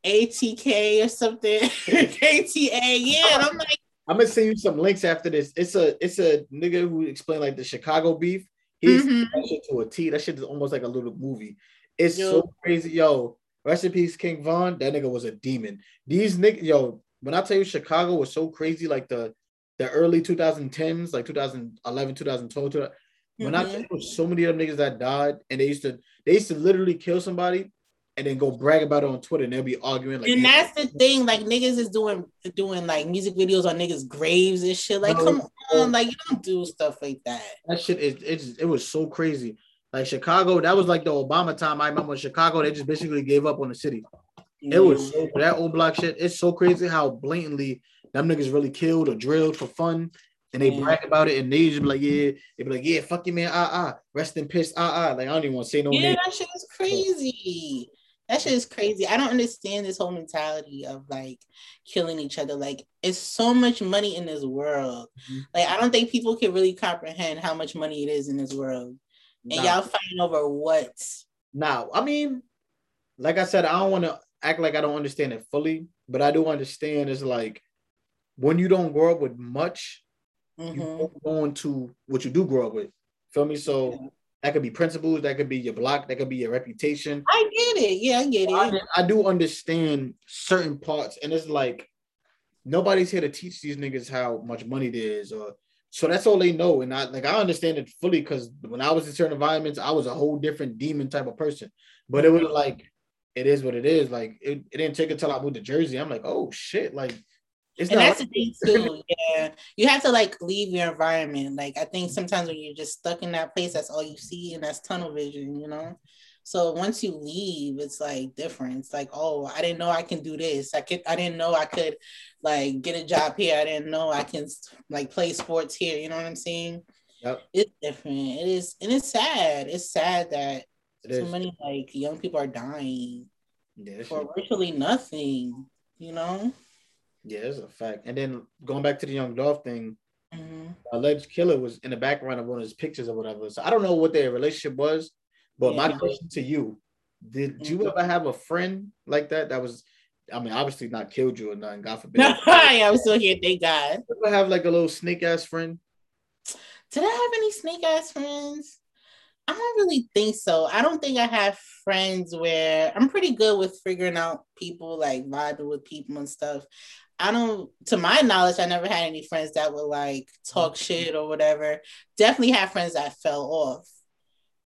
ATK or something? *laughs* KTA, yeah. And I'm like, *laughs* I'm gonna send you some links after this. It's a it's a nigga who explained like the Chicago beef. He's mm-hmm. that shit to a T. That shit is almost like a little movie. It's yo. so crazy, yo. Rest in peace, King Von. That nigga was a demon. These niggas, yo. When I tell you Chicago was so crazy, like the the early 2010s, like 2011, 2012. Mm-hmm. When I mm-hmm. think so many of them niggas that died, and they used to they used to literally kill somebody and then go brag about it on Twitter, and they'll be arguing. Like, and that's the thing, like niggas is doing doing like music videos on niggas' graves and shit. Like, come on, like you don't do stuff like that. That shit is it, it was so crazy. Like Chicago, that was like the Obama time. I remember Chicago, they just basically gave up on the city. It was so that old block shit. It's so crazy how blatantly them niggas really killed or drilled for fun. And they brag about it and they just be like, yeah, they be like, yeah, fuck you, man, ah, ah, rest in piss, ah, ah. Like, I don't even want to say no Yeah, name. that shit is crazy. That shit is crazy. I don't understand this whole mentality of like killing each other. Like, it's so much money in this world. Mhm. Like, I don't think people can really comprehend how much money it is in this world. And Nah. y'all fighting over what? Now, I mean, like I said, I don't want to act like I don't understand it fully, but I do understand it's like when you don't grow up with much, Mhm. you go into what you do grow up with. Feel me? So that could be principles, that could be your block, that could be your reputation. I get it. Yeah, I get I, it. I do understand certain parts, and it's like nobody's here to teach these niggas how much money there is, or so that's all they know. And I like I understand it fully because when I was in certain environments, I was a whole different demon type of person. But it was like it is what it is. Like it, it didn't take until I moved to Jersey. I'm like, oh shit, like it's and that's the thing too. Yeah, you have to like leave your environment. Like I think sometimes when you're just stuck in that place, that's all you see, and that's tunnel vision. You know. So once you leave, it's like different. It's like, oh, I didn't know I can do this. I could. I didn't know I could like get a job here. I didn't know I can like play sports here. You know what I'm saying? Yep. It's different. It is, and it's sad. It's sad that It so is. many like young people are dying Yeah, for shit- virtually nothing. You know. Yeah, it's a fact. And then going back to the young Dolph thing, Mhm. alleged killer was in the background of one of his pictures or whatever. So I don't know what their relationship was, but my question to you: Did you Mhm. ever have a friend like that? That was, I mean, obviously not killed you or nothing. God forbid. *laughs* yeah, I'm still here. Thank God. Did You ever have like a little snake ass friend? Did I have any snake ass friends? I don't really think so. I don't think I have friends where I'm pretty good with figuring out people, like vibing with people and stuff. I don't, to my knowledge, I never had any friends that would like talk shit or whatever. Definitely have friends that fell off,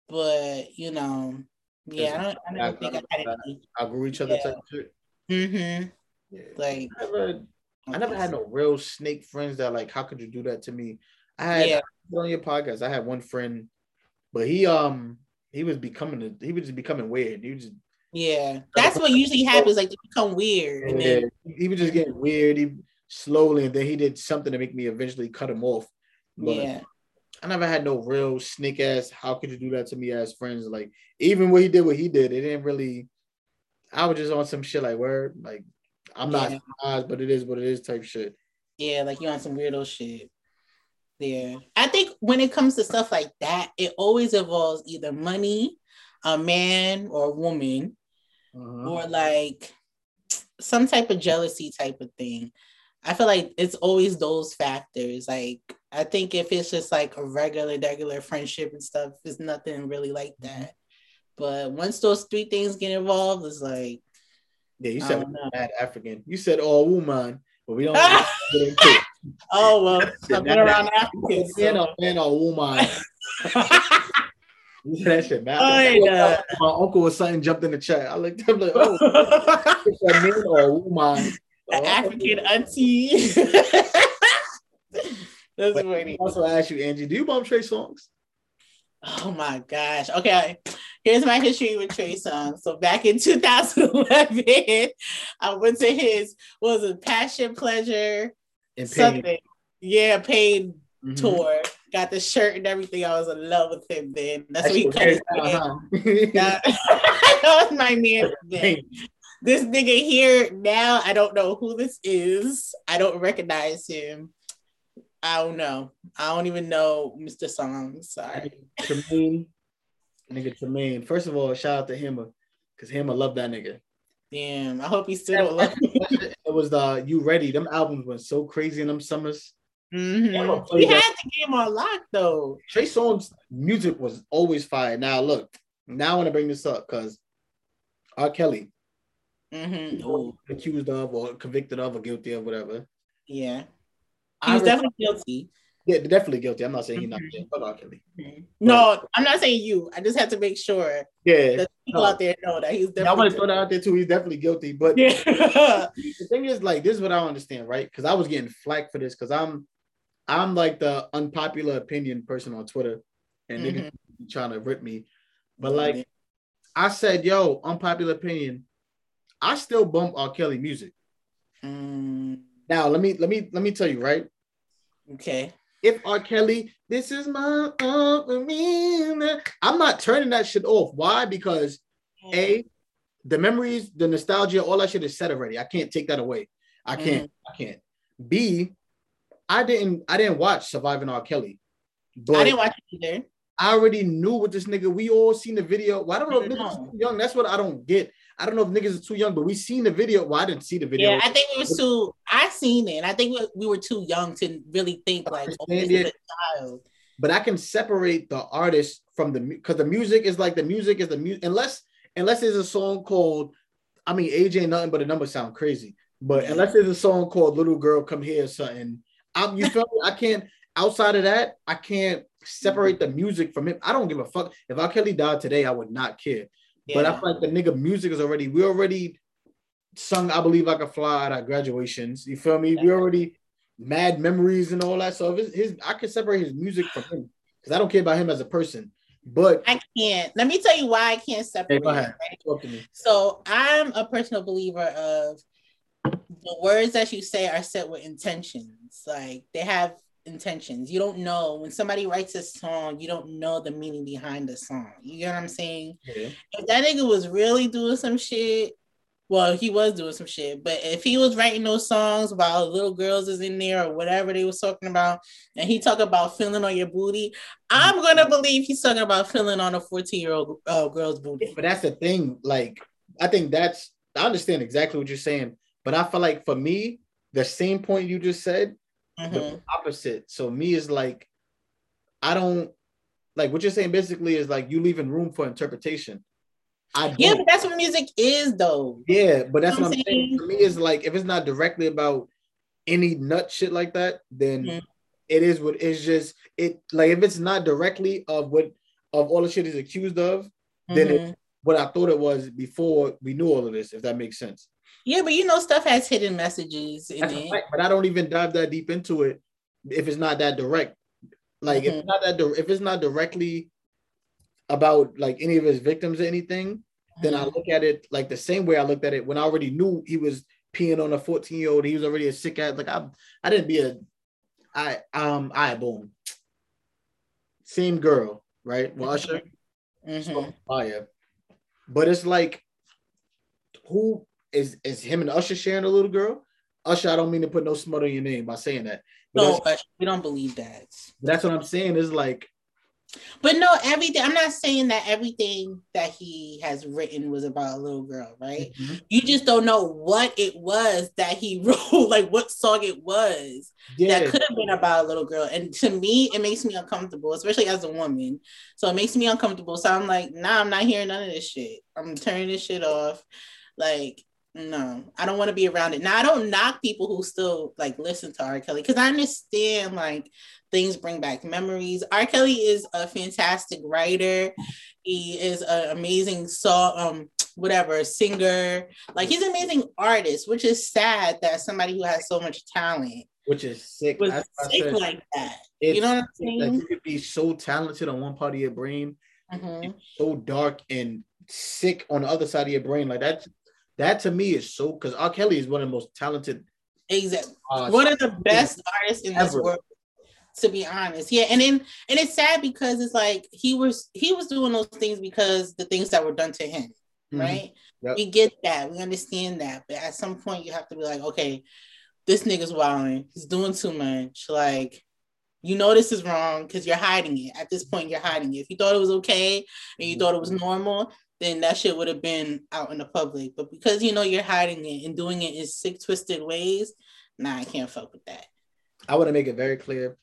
but you know, yeah, I don't. I never think I had any. Outgrew each other Yeah. type of shit. Mm-hmm. Yeah. Like, I never, I never had no real snake friends that like, how could you do that to me? I had Yeah. on your podcast. I had one friend, but he um he was becoming a, he was just becoming weird. He was just Yeah, that's what usually *laughs* happens. Like, they become weird, and Yeah, then he was just getting weird. He slowly, and then he did something to make me eventually cut him off. But yeah, I never had no real snake ass. How could you do that to me as friends? Like even what he did, what he did, it didn't really. I was just on some shit like word, like I'm not Yeah. surprised, but it is what it is type shit. yeah, like you on some weirdo shit. Yeah, I think when it comes to stuff like that, it always involves either money, a man or a woman, Uh-huh. or like some type of jealousy type of thing. I feel like it's always those factors. Like I think if it's just like a regular, regular friendship and stuff, it's nothing really like that. But once those three things get involved, it's like Yeah, you said bad African. You said all woman, but we don't. get into it. oh well, *laughs* I've been around. Africans. *laughs* Man so- man or woman. *laughs* That shit. Oh. My uncle was something jumped in the chat. I looked up like, oh, it's a man or a woman. the Oh. African auntie. *laughs* That's But funny. Also, ask you, Angie, do you bump Trey Songz? Oh my gosh. Okay. Here's my history with Trey Songz. So back in *laughs* 2011, I went to his what was a Passion Pleasure And something. Yeah, paid Mhm. tour. Got the shirt and everything. I was in love with him then. That's That what he cut his very hair. down, huh? That, *laughs* that was my man then. This nigga here now, I don't know who this is. I don't recognize him. I don't know. I don't even know Mr. Song. Sorry. Tremaine, nigga Tremaine. First of all, shout out to him because him, I love that nigga. Damn. I hope he still don't love *laughs* me. it was the You Ready. Them albums went so crazy in them summers. Mhm. that. had the game on lock though. Trey Songz music was always fire. Now look, now I want to bring this up because R. Kelly Mhm. Accused of or convicted of or guilty of whatever. yeah. He I was definitely guilty. yeah, definitely guilty. I'm not saying he's not Mhm. guilty, but R. Kelly. Mhm. No, I'm not saying you. I just have to make sure Yeah, that people No. out there know that he's Definitely Yeah, I want to throw that out there too. He's definitely guilty. But Yeah. *laughs* the thing is, like, this is what I understand, right? Because I was getting flack for this because I'm, I'm like the unpopular opinion person on Twitter, and Mhm. niggas be trying to rip me. But like, I said, yo, unpopular opinion. I still bump R. Kelly music. Mm, Now let me let me let me tell you right. okay. If R. Kelly, this is my all. I'm not turning that shit off. Why? Because a the memories, the nostalgia, all that shit is set already. I can't take that away. I can't. I can't. B, I didn't. I didn't watch Surviving R. Kelly, but I didn't watch it either. I already knew what this nigga. We all seen the video. Well, I don't know if mm-hmm. niggas know. too young. That's what I don't get. I don't know if niggas are too young, but we seen the video. Well, I didn't see the video. Yeah, I think we was too. I seen it. and I think we, we were too young to really think like, oh, this is a child. but I can separate the artist from the because the music is like the music is the music unless unless there's a song called I mean Age ain't nothing but a number sound crazy but unless there's a song called Little Girl Come Here or something I'm you feel me? I can't outside of that I can't separate the music from him. I don't give a fuck. If R. Kelly died today I would not care. But I feel like the nigga music is already we already sung I believe I could fly at our graduations. You feel me? We already mad memories and all that. So if his I can separate his music from him because I don't care about him as a person. But I can't. Let me tell you why I can't separate. Hey, right? talk to me. So I'm a personal believer of the words that you say are set with intentions. Like they have intentions. You don't know when somebody writes a song, you don't know the meaning behind the song. You get what I'm saying? yeah. If that nigga was really doing some shit, well, he was doing some shit. But if he was writing those songs while little girls is in there or whatever they was talking about, and he talk about feeling on your booty, I'm gonna believe he's talking about feeling on a 14 year old uh, girl's booty. but that's the thing like I think that's I understand exactly what you're saying but I feel like for me the same point you just said Mhm. the opposite so me is like I don't like what you're saying basically is like you leaving room for interpretation I. Yeah, but that's what music is, though. Yeah, but that's You know what I'm saying. saying? For me, is like if it's not directly about any nut shit like that, then Mhm. it is what it's just it like if it's not directly of what of all the shit he's accused of, then Mhm. it's what I thought it was before we knew all of this, if that makes sense. Yeah, but you know, stuff has hidden messages in it. fact, but I don't even dive that deep into it if it's not that direct. Like if Mhm. it's not that di- if it's not directly about like any of his victims or anything, then I Mhm. look at it like the same way I looked at it when I already knew he was peeing on a 14 year old. He was already a sick ass. Like I, I didn't be a, I um, I boom. Same girl, right? Well, Usher, Mhm. fire, but it's like, who is is him and Usher sharing a little girl? Usher, I don't mean to put no smut on your name by saying that, but No, but we don't believe that. that's what I'm saying. Is like, But no, everything. I'm not saying that everything that he has written was about a little girl, right? Mm-hmm. You just don't know what it was that he *laughs* wrote, like what song it was yeah, that could have been about a little girl. And to me, it makes me uncomfortable, especially as a woman. So it makes me uncomfortable. So I'm like, nah, I'm not hearing none of this shit. I'm turning this shit off. Like, no, I don't want to be around it. Now I don't knock people who still like listen to R. Kelly because I understand like things bring back memories. R. Kelly is a fantastic writer. He is an amazing song, um, whatever singer. Like he's an amazing artist, which is sad that somebody who has so much talent which is sick. was That's sick said like that. You know what I'm that saying? you could be so talented on one part of your brain Mhm. so dark and sick on the other side of your brain. Like that, that to me is so because R. Kelly is one of the most talented. Exactly. Uh, One of the best artists in this world, to be honest. Yeah, and then and it's sad because it's like he was he was doing those things because the things that were done to him, Mhm. right? Yep. We get that, we understand that, but at some point you have to be like, okay, this nigga's wilding, he's doing too much. Like, you know this is wrong because you're hiding it. At this point, you're hiding it. If you thought it was okay and you thought it was normal, then that shit would have been out in the public. But because you know you're hiding it and doing it in sick, twisted ways, nah, I can't fuck with that. I want to make it very clear.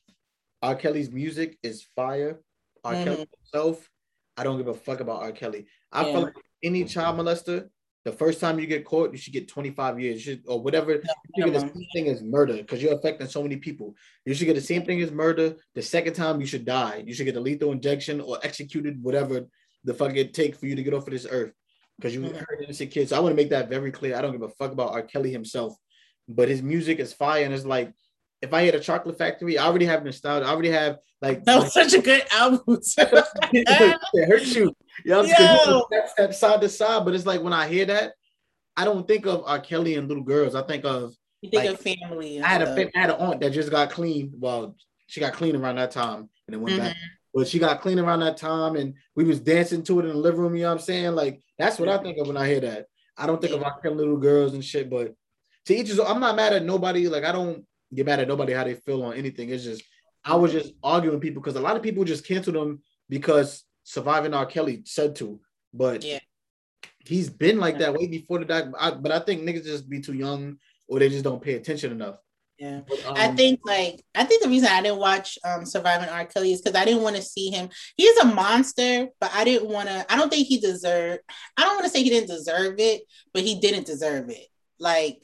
R. Kelly's music is fire. R. Mhm. Kelly himself, I don't give a fuck about R. Kelly. I Yeah. feel like any child molester, the first time you get caught, you should get 25 years, you should, or whatever. You get the same thing as murder because you're affecting so many people. You should get the same thing as murder. The second time, you should die. You should get a lethal injection or executed, whatever the fuck it take for you to get off of this earth because you hurt innocent kids. So I want to make that very clear. I don't give a fuck about R. Kelly himself, but his music is fire and it's like. If I had a chocolate factory, I already have nostalgia. I already have like That was such a good album. *laughs* it hurts you. You know, Yo. step, step side to side, but it's like when I hear that, I don't think of R. Kelly and little girls. I think of You think Like, of family. I had a stuff. had an aunt that just got clean. Well, she got clean around that time and then went back. Mm-hmm. But she got clean around that time and we was dancing to it in the living room. You know what I'm saying? Like that's what I think of when I hear that. I don't think of R. Little girls and shit, but to each his own. I'm not mad at nobody. Like I don't get mad at nobody how they feel on anything. It's just I was just arguing with people because a lot of people just cancel them because surviving R. Kelly said to. But Yeah. he's been like that way before the doc. I, but I think niggas just be too young or they just don't pay attention enough. Yeah. Um, I think like I think the reason I didn't watch um Surviving R. Kelly is because I didn't want to see him. He's a monster, but I didn't want to. I don't think he deserved. I don't want to say he didn't deserve it, but he didn't deserve it. Like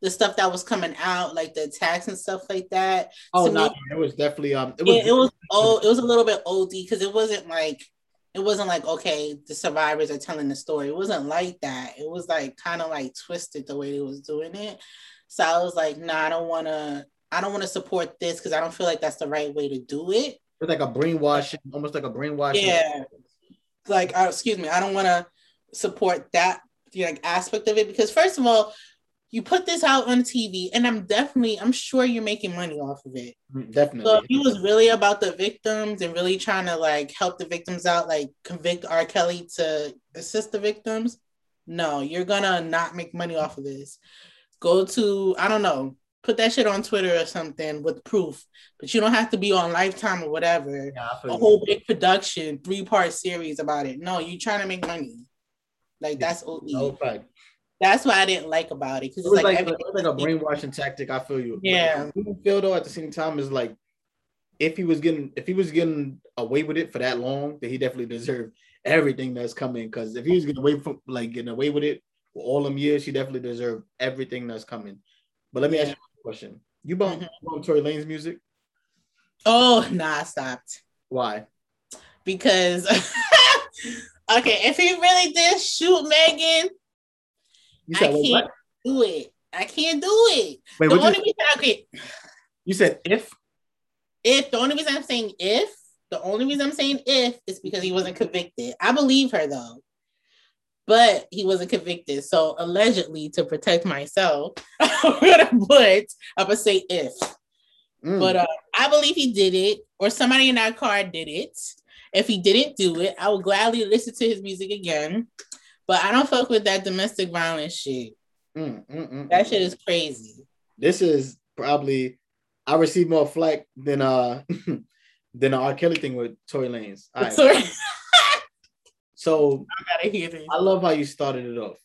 the stuff that was coming out, like the attacks and stuff like that. Oh to no, me- it was definitely um it was, It, it was oh, it was a little bit OD because it wasn't like it wasn't like okay, the survivors are telling the story. It wasn't like that. It was like kind of like twisted the way they was doing it. So I was like, nah, I don't want to. I don't want to support this because I don't feel like that's the right way to do it. It's like a brainwashing, almost like a brainwashing. Yeah, like uh, excuse me, I don't want to support that like aspect of it because first of all, you put this out on TV, and I'm definitely, I'm sure you're making money off of it. Mm, definitely. So if he was really about the victims and really trying to like help the victims out, like convict R. Kelly to assist the victims, no, you're gonna not make money off of this. Go to I don't know, put that shit on Twitter or something with proof, but you don't have to be on Lifetime or whatever. Yeah, A you. whole big production, three part series about it. No, you're trying to make money. Like that's OD. No fact. That's what I didn't like about it because It it's was like, like, it like a brainwashing tactic. I feel you. Yeah. Do feel though at the same time is like if he was getting if he was getting away with it for that long, then he definitely deserved everything that's coming. Because if he was getting away from like getting away with it for all them years, she definitely deserved everything that's coming. But let me ask you a question. You bump, Mhm. Tory Lanez music? oh nah, I stopped. Why? because *laughs* okay, if he really did shoot Megan, You I can't what? do it. I can't do it. Wait, the only you, reason okay, you said if if the only reason I'm saying if the only reason I'm saying if is because he wasn't convicted. I believe her though, but he wasn't convicted. So allegedly, to protect myself, *laughs* I'm gonna put I'm gonna say if. Mm. But uh, I believe he did it, or somebody in that car did it. If he didn't do it, I would gladly listen to his music again. But I don't fuck with that domestic violence shit. Mm, mm, mm, That mm. shit is crazy. this is probably I received more flack than uh *laughs* than the R. Kelly thing with Tory Lanez. Right. *laughs* So I gotta hear this. I love how you started it off.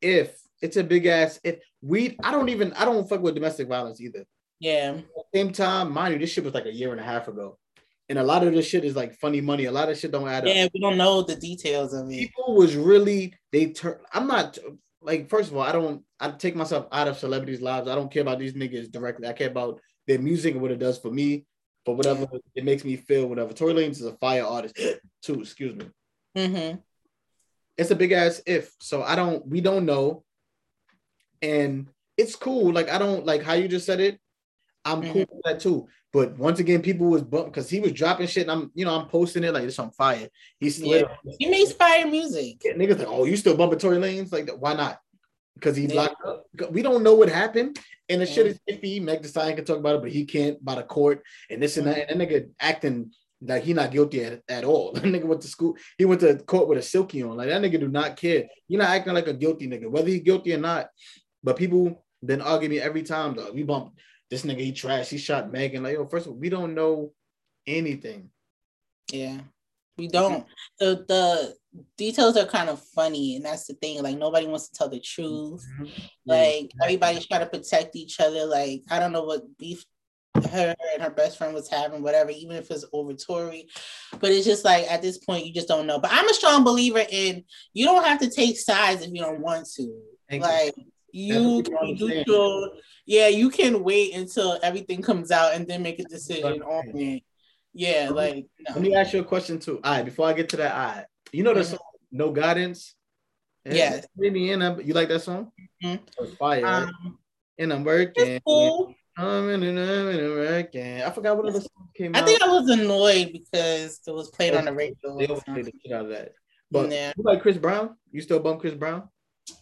If it's a big ass, if we, I don't even, I don't fuck with domestic violence either. Yeah, At the same time, mind you, this shit was like a year and a half ago, and a lot of this shit is like funny money. A lot of shit don't add up. yeah, we don't know the details of it. People was really they turn. I'm not like first of all, I don't. I take myself out of celebrities' lives. I don't care about these niggas directly. I care about their music and what it does for me, for whatever it makes me feel. Whatever. Tory Lanez is a fire artist *gasps* too. Excuse me. Hmm it's a big ass if. So I don't, we don't know. And it's cool. Like, I don't like how you just said it. I'm cool mm-hmm. with that too. But once again, people was bumped because he was dropping shit and I'm, you know, I'm posting it like it's on fire. He's Yeah. He makes fire music. niggas like, oh, you still bumping Tory Lanez? Like, why not? Because he's Yeah. locked up. We don't know what happened. And the shit mm-hmm. is iffy. Meg Stallion can talk about it, but he can't by the court and this and mm-hmm. that. And that nigga acting like he not guilty at, at all. *laughs* That nigga went to school. He went to court with a silky on. Like that nigga do not care. You're not acting like a guilty nigga, whether he's guilty or not. But people been arguing me every time though. We bump this nigga, he trash. He shot Megan. Like, yo, first of all, we don't know anything. Yeah, we don't. The the details are kind of funny, and that's the thing. Like nobody wants to tell the truth. Mm-hmm. Like everybody's trying to protect each other. Like I don't know what beef her and her best friend was having, whatever, even if it's over Tory. But it's just like at this point you just don't know. But I'm a strong believer in you don't have to take sides if you don't want to. Thank like you people can do your yeah, you can wait until everything comes out and then make a decision on it. Yeah, like no. Let me ask you a question too. All right, before I get to that, all right. You know the Mhm. song No Guidance? Yes. Indiana, you like that song? Mhm. Fire. right? um, and I'm working. it's cool. I'm in and I'm in and working. I forgot what other song came I out. think I was annoyed because it was played on the radio. they always play the shit out of that. But Yeah. you like Chris Brown? You still bump Chris Brown?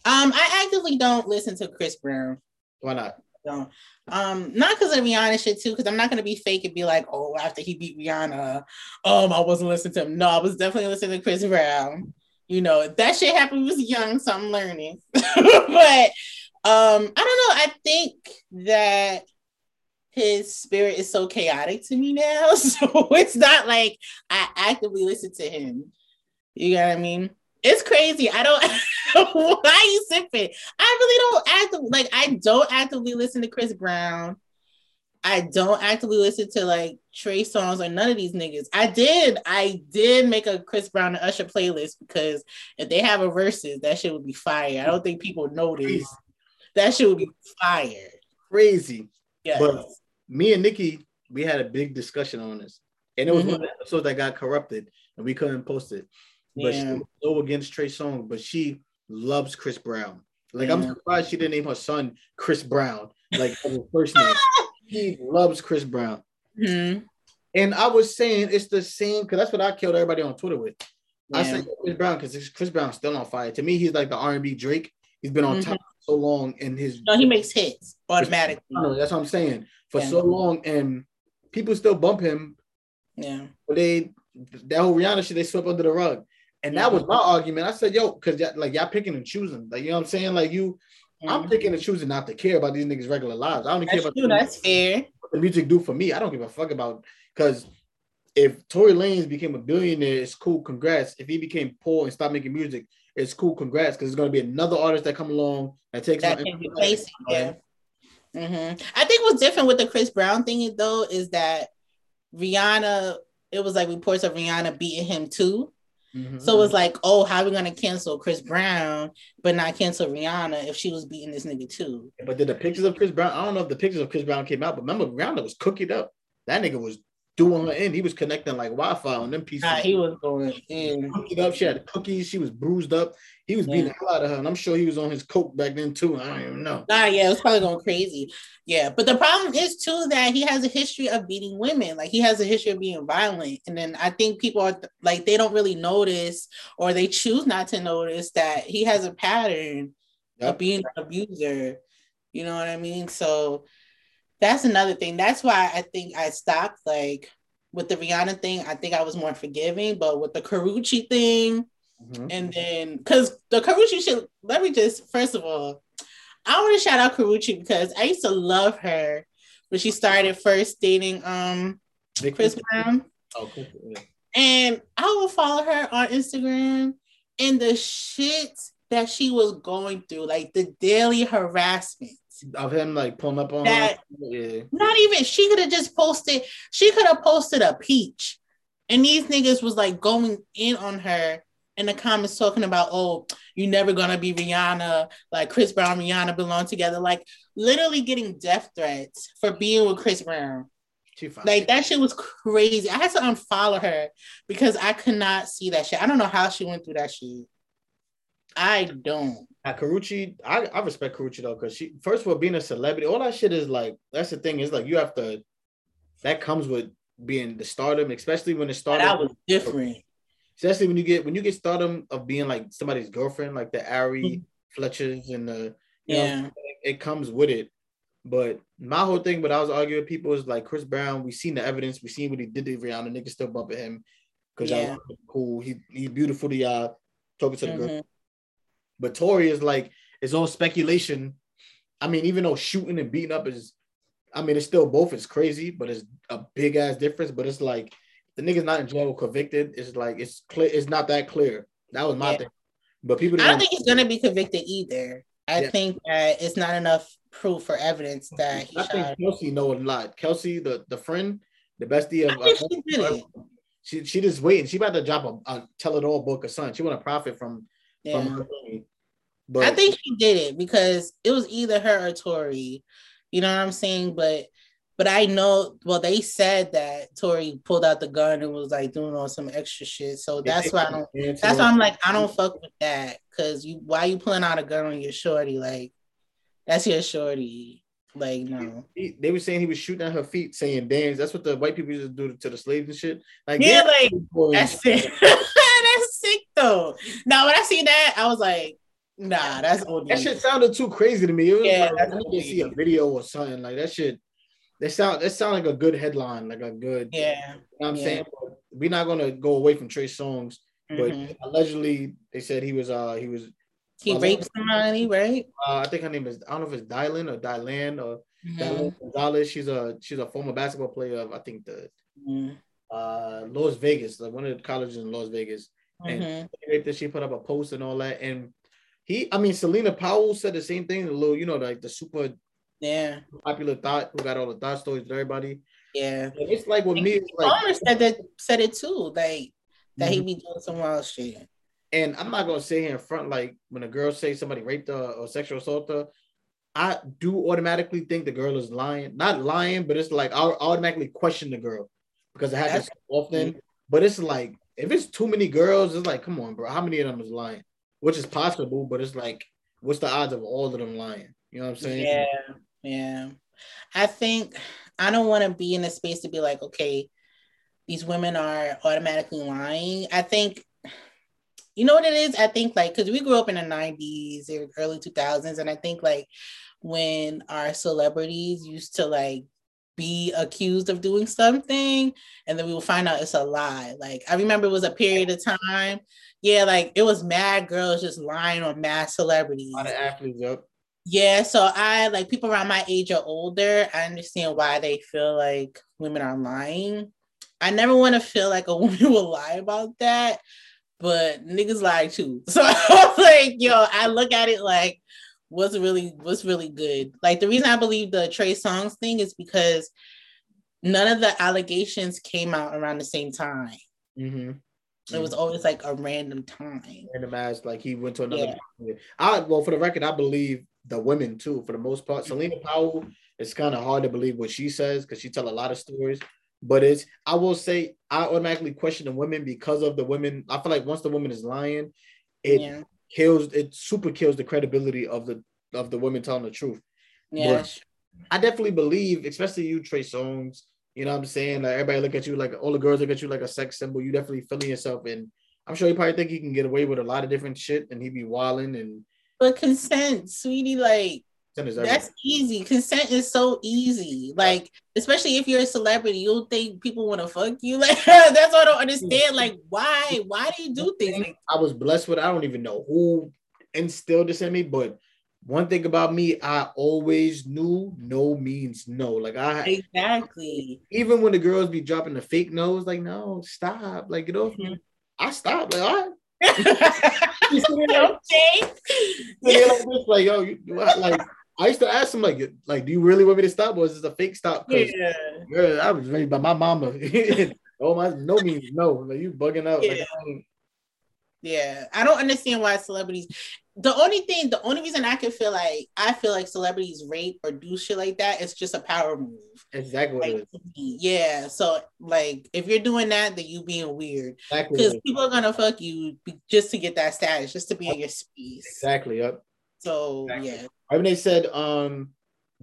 Um, I actively don't listen to Chris Brown. Why not? Don't. Um, not because of Rihanna shit too, because I'm not gonna be fake and be like, oh, after he beat Rihanna, um, I wasn't listening to him. No, I was definitely listening to Chris Brown. You know, that shit happened when I was young, so I'm learning. *laughs* but um, I don't know. I think that his spirit is so chaotic to me now. *laughs* So it's not like I actively listen to him. You know what I mean? It's crazy. I don't *laughs* why are you sipping? I really don't actively like I don't actively listen to Chris Brown. I don't actively listen to like Trey Songz or none of these niggas. I did, I did make a Chris Brown and Usher playlist because if they have a verses, that shit would be fire. I don't think people notice. That shit would be fire. Crazy. Yeah. But me and Nikki, we had a big discussion on this. And it was mm-hmm. one of the episodes that got corrupted and we couldn't post it. But yeah. she was so against Trey Songz, but she loves Chris Brown. Like yeah. I'm surprised she didn't name her son Chris Brown, like first name. *laughs* he loves Chris Brown. Mm-hmm. And I was saying it's the same because that's what I killed everybody on Twitter with. Yeah. I said Chris Brown because Chris Brown's still on fire. To me, he's like the R&B Drake. He's been on mm-hmm. top so long in his. No, he makes hits automatically. No, That's what I'm saying. For yeah. so long, and people still bump him. Yeah. But they that whole Rihanna shit they swept under the rug. And that was my argument. I said, yo, because like y'all picking and choosing. Like, you know what I'm saying? Like you, mm-hmm. I'm picking and choosing not to care about these niggas' regular lives. I don't care about true, that's fair. What the music do for me. I don't give a fuck about because if Tory Lanez became a billionaire, it's cool, congrats. If he became poor and stopped making music, it's cool, congrats. Because there's gonna be another artist that come along that takes that can replace it, yeah. Mm-hmm. I think what's different with the Chris Brown thing though is that Rihanna, it was like reports of Rihanna beating him too. Mm-hmm. So it was like, oh, how are we gonna cancel Chris Brown but not cancel Rihanna if she was beating this nigga too? But did the pictures of Chris Brown? I don't know if the pictures of Chris Brown came out, but remember Rihanna was cooking up. That nigga was doing her in. He was connecting like Wi-Fi on them pieces. Nah, he was going in. Cooking up. She had cookies. She was bruised up. He was beating yeah. the hell out of her, and I'm sure he was on his coke back then too. I don't even know. Nah, yeah, it was probably going crazy. Yeah, but the problem is too that he has a history of beating women. Like he has a history of being violent, and then I think people are like they don't really notice, or they choose not to notice that he has a pattern yep. of being an abuser. You know what I mean? So that's another thing. That's why I think I stopped like with the Rihanna thing. I think I was more forgiving, but with the Karrueche thing, mm-hmm. and then because the Karrueche shit. Let me just first of all, I want to shout out Karrueche because I used to love her when she started first dating um Chris Brown. Oh, And I would follow her on Instagram and the shit that she was going through, like the daily harassment of him like pulling up on that, Yeah. Not even she could have just posted, she could have posted a peach. And these niggas was like going in on her in the comments talking about, oh, you're never gonna be Rihanna, like Chris Brown, Rihanna belong together, like literally getting death threats for being with Chris Brown. Like that shit was crazy. I had to unfollow her because I could not see that shit. I don't know how she went through that shit. I don't. At Karrueche, I, I respect Karrueche though, because she first of all being a celebrity, all that shit is like that's the thing, is like you have to that comes with being the stardom, especially when the stardom that was different. Especially when you get when you get stardom of being like somebody's girlfriend, like the Ari mm-hmm. Fletchers and the yeah, know, it comes with it. But my whole thing, but I was arguing with people is like Chris Brown. We seen the evidence. We seen what he did to Rihanna. Niggas still bumping him because yeah. y'all cool. He he's beautiful to y'all. Talking to the mm-hmm. girl. But Tory is like it's all speculation. I mean, even though shooting and beating up is, I mean, it's still both is crazy, but it's a big ass difference. But it's like the nigga's not in jail convicted. It's like it's clear. It's not that clear. That was my yeah. thing. But people, I don't think he's gonna be convicted either. I yeah. think that it's not enough proof or evidence that he I think Kelsey know a lot. Kelsey, the the friend, the bestie of. Uh, she, she she just waiting. She about to drop a, a tell it all book of son. She want to profit from yeah. from but I think she did it because it was either her or Tory. You know what I'm saying? But but I know well they said that Tory pulled out the gun and was like doing all some extra shit. So that's why I don't that's why I'm like, I don't fuck with that. Cause you why you pulling out a gun on your shorty? Like that's your shorty. Like no, he, they were saying he was shooting at her feet, saying "dance." That's what the white people used to do to the slaves and shit. Like yeah, like that's *laughs* it. that's sick though. Now when I see that, I was like, Nah, that's OD. That shit sounded too crazy to me. It was Yeah, like I need to see a video or something like that. Shit, that sound that sound like a good headline, like a good. Yeah. You know what I'm Yeah. saying But we're not gonna go away from Trey Songz, but Mhm. allegedly they said he was uh he was He raped somebody, right? uh I think her name is I don't know if it's Dylan or Dylan or. Dylan Gonzalez. She's a she's a former basketball player of I think the Mhm. uh Las Vegas, like one of the colleges in Las Vegas. And Mhm. raped. She put up a post and all that, and he, I mean, Celina Powell said the same thing. The little, you know, like the super Yeah. popular thought who got all the thought stories with everybody. Yeah. And it's like with me, it's like, said that said it too, like that Mm-hmm. he be doing some wild shit. and I'm not gonna say here in front like when a girl say somebody raped her or sexual assault her, I do automatically think the girl is lying. Not lying, but it's like I'll automatically question the girl because it happens so often. But it's like if it's too many girls, it's like, come on, bro, how many of them is lying? Which is possible, but it's like, what's the odds of all of them lying? You know what I'm saying? Yeah, yeah. I think I don't want to be in a space to be like, okay, these women are automatically lying. I think, you know what it is? I think like because we grew up in the '90s, or er, early 2000s, and I think like when our celebrities used to like be accused of doing something and then we will find out it's a lie. Like I remember it was a period of time. Yeah, like it was mad girls just lying on mad celebrities. A lot of athletes up. Yeah, so I like people around my age or older. I understand why they feel like women are lying. I never want to feel like a *laughs* woman will lie about that, but niggas lie too. *laughs* So I was like, yo, I look at it like what's really what's really good. Like the reason I believe the Trey Songz thing is because none of the allegations came out around the same time. Mm-hmm. It was mm. always like a random time. random ass like he went to another. Yeah. I well for the record, I believe the women too for the most part. Celina mm-hmm. Powell, it's kind of hard to believe what she says because she tell a lot of stories. But it's I will say I automatically question the women because of the women. I feel like once the woman is lying, it yeah. kills it super kills the credibility of the of the women telling the truth. Yeah. I definitely believe, especially you, Trey Songz. You know what I'm saying? Like everybody look at you like all the girls look at you like a sex symbol. You definitely feeling yourself, and I'm sure you probably think he can get away with a lot of different shit, and he be wilding and But consent, sweetie, like that's easy. Consent is so easy. Like, especially if you're a celebrity, you'll think people want to fuck you. *laughs* Like, that's what I don't understand. Like, why? Why do you do things I was blessed with. I don't even know who instilled this in me, but one thing about me, I always knew no means no. Like I exactly? even when the girls be dropping the fake nose, like no, stop, like get off me. I stop, like all right. *laughs* *laughs* You see me, like, okay. like this, like yo, you, like I used to ask him like, like, do you really want me to stop, or is this a fake stop? Yeah. girl, I was raised by my mama. *laughs* oh my, no means no. Like you bugging out. Like, Yeah. I don't- Yeah, I don't understand why celebrities. The only thing, the only reason I can feel like I feel like celebrities rape or do shit like that, it's just a power move. exactly Like, yeah. So like, if you're doing that, then you being weird Exactly. because is. people are gonna fuck you just to get that status, just to be in your space. Exactly. Yep. So Exactly. yeah, Right when they said um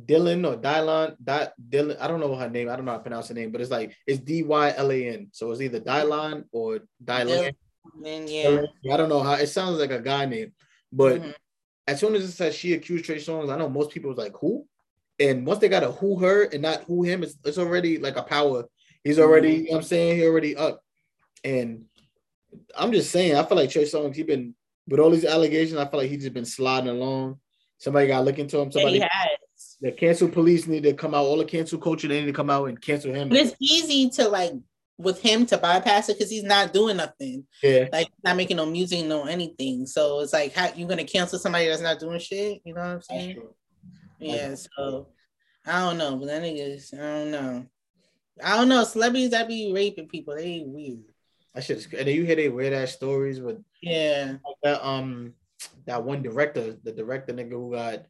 Dylan or Dylan, Di- Dylan, I don't know her name. I don't know how to pronounce her name, but it's like it's D Y L A N. So it's either Dylan or Dylan. Yeah, I don't know how it sounds like a guy name, but Mhm. as soon as it says she accused Trey Songz, I know most people was like who, and once they got a who her and not who him, it's, it's already like a power. He's already, you know what I'm saying, he already up, and I'm just saying, I feel like Trey Songz, he been with all these allegations, I feel like he's just been sliding along. Somebody got looking to look into him. yeah, Somebody, has. the cancel police need to come out. All the cancel culture, they need to come out and cancel him. But it's easy to like with him to bypass it because he's not doing nothing. Yeah, Like not making no music, no anything. So it's like how you gonna cancel somebody that's not doing shit? You know what I'm saying? Yeah, so I don't know, but that niggas, I don't know. I don't know. Celebrities that be raping people, they weird. shit is. And then you hear they weird ass stories with Yeah. that um that one director, the director nigga who got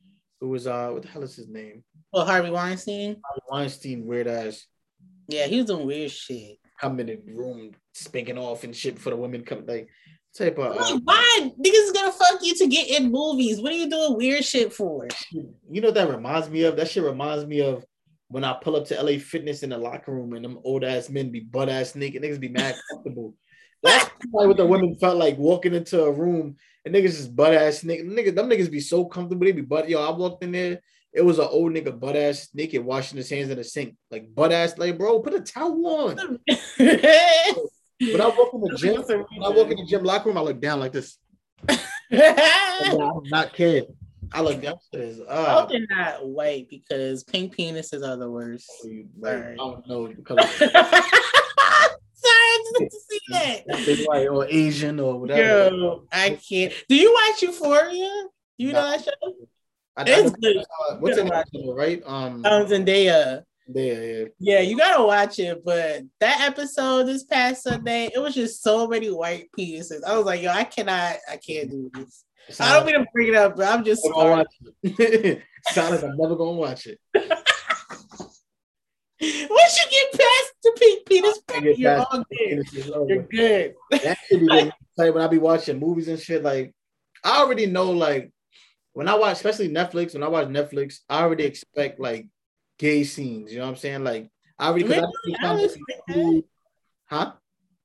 who was uh what the hell is his name? Well, Harvey Weinstein. Harvey Weinstein weird ass Yeah, he was doing weird shit. Coming in the room spanking off and shit for the women come like type of uh, why niggas is gonna fuck you to get in movies? What are you doing weird shit for? you know what that reminds me of? That shit reminds me of when I pull up to LA Fitness in the locker room and them old ass men be butt ass naked, niggas be mad comfortable. That's probably what the women felt like walking into a room and niggas just butt ass nigga. Nigga, them niggas be so comfortable. They be butt. Yo, I walked in there. It was an old nigga butt ass naked washing his hands in the sink, like butt ass. Like, bro, put a towel on. *laughs* when I walk in the gym, when I walk in the gym locker room, I look down like this. *laughs* I'm not kidding. I look down downstairs. Uh, I hope they're not white because pink penises are the worst. Like, I don't know. *laughs* Sorry, I just need to see that. White or Asian or whatever. Yo, I can't. Do you watch Euphoria? You know that show? I, It's I, good. uh, what's it right? Um, Um, Zendaya. there, yeah. Yeah, you gotta watch it. But that episode this past Sunday, it was just so many white pieces. I was like, yo, I cannot, I can't do this. I don't mean to bring it up, but I'm just I'm sorry. watch it. *laughs* Sound like I'm never gonna watch it. *laughs* Once you get past the pink penis, get you're all good. You're good. that should be excited *laughs* when I be watching movies and shit. Like, I already know, like, when I watch, especially Netflix, when I watch Netflix, I already expect like gay scenes. You know what I'm saying? Like, I already, 'cause I I don't expect that. huh?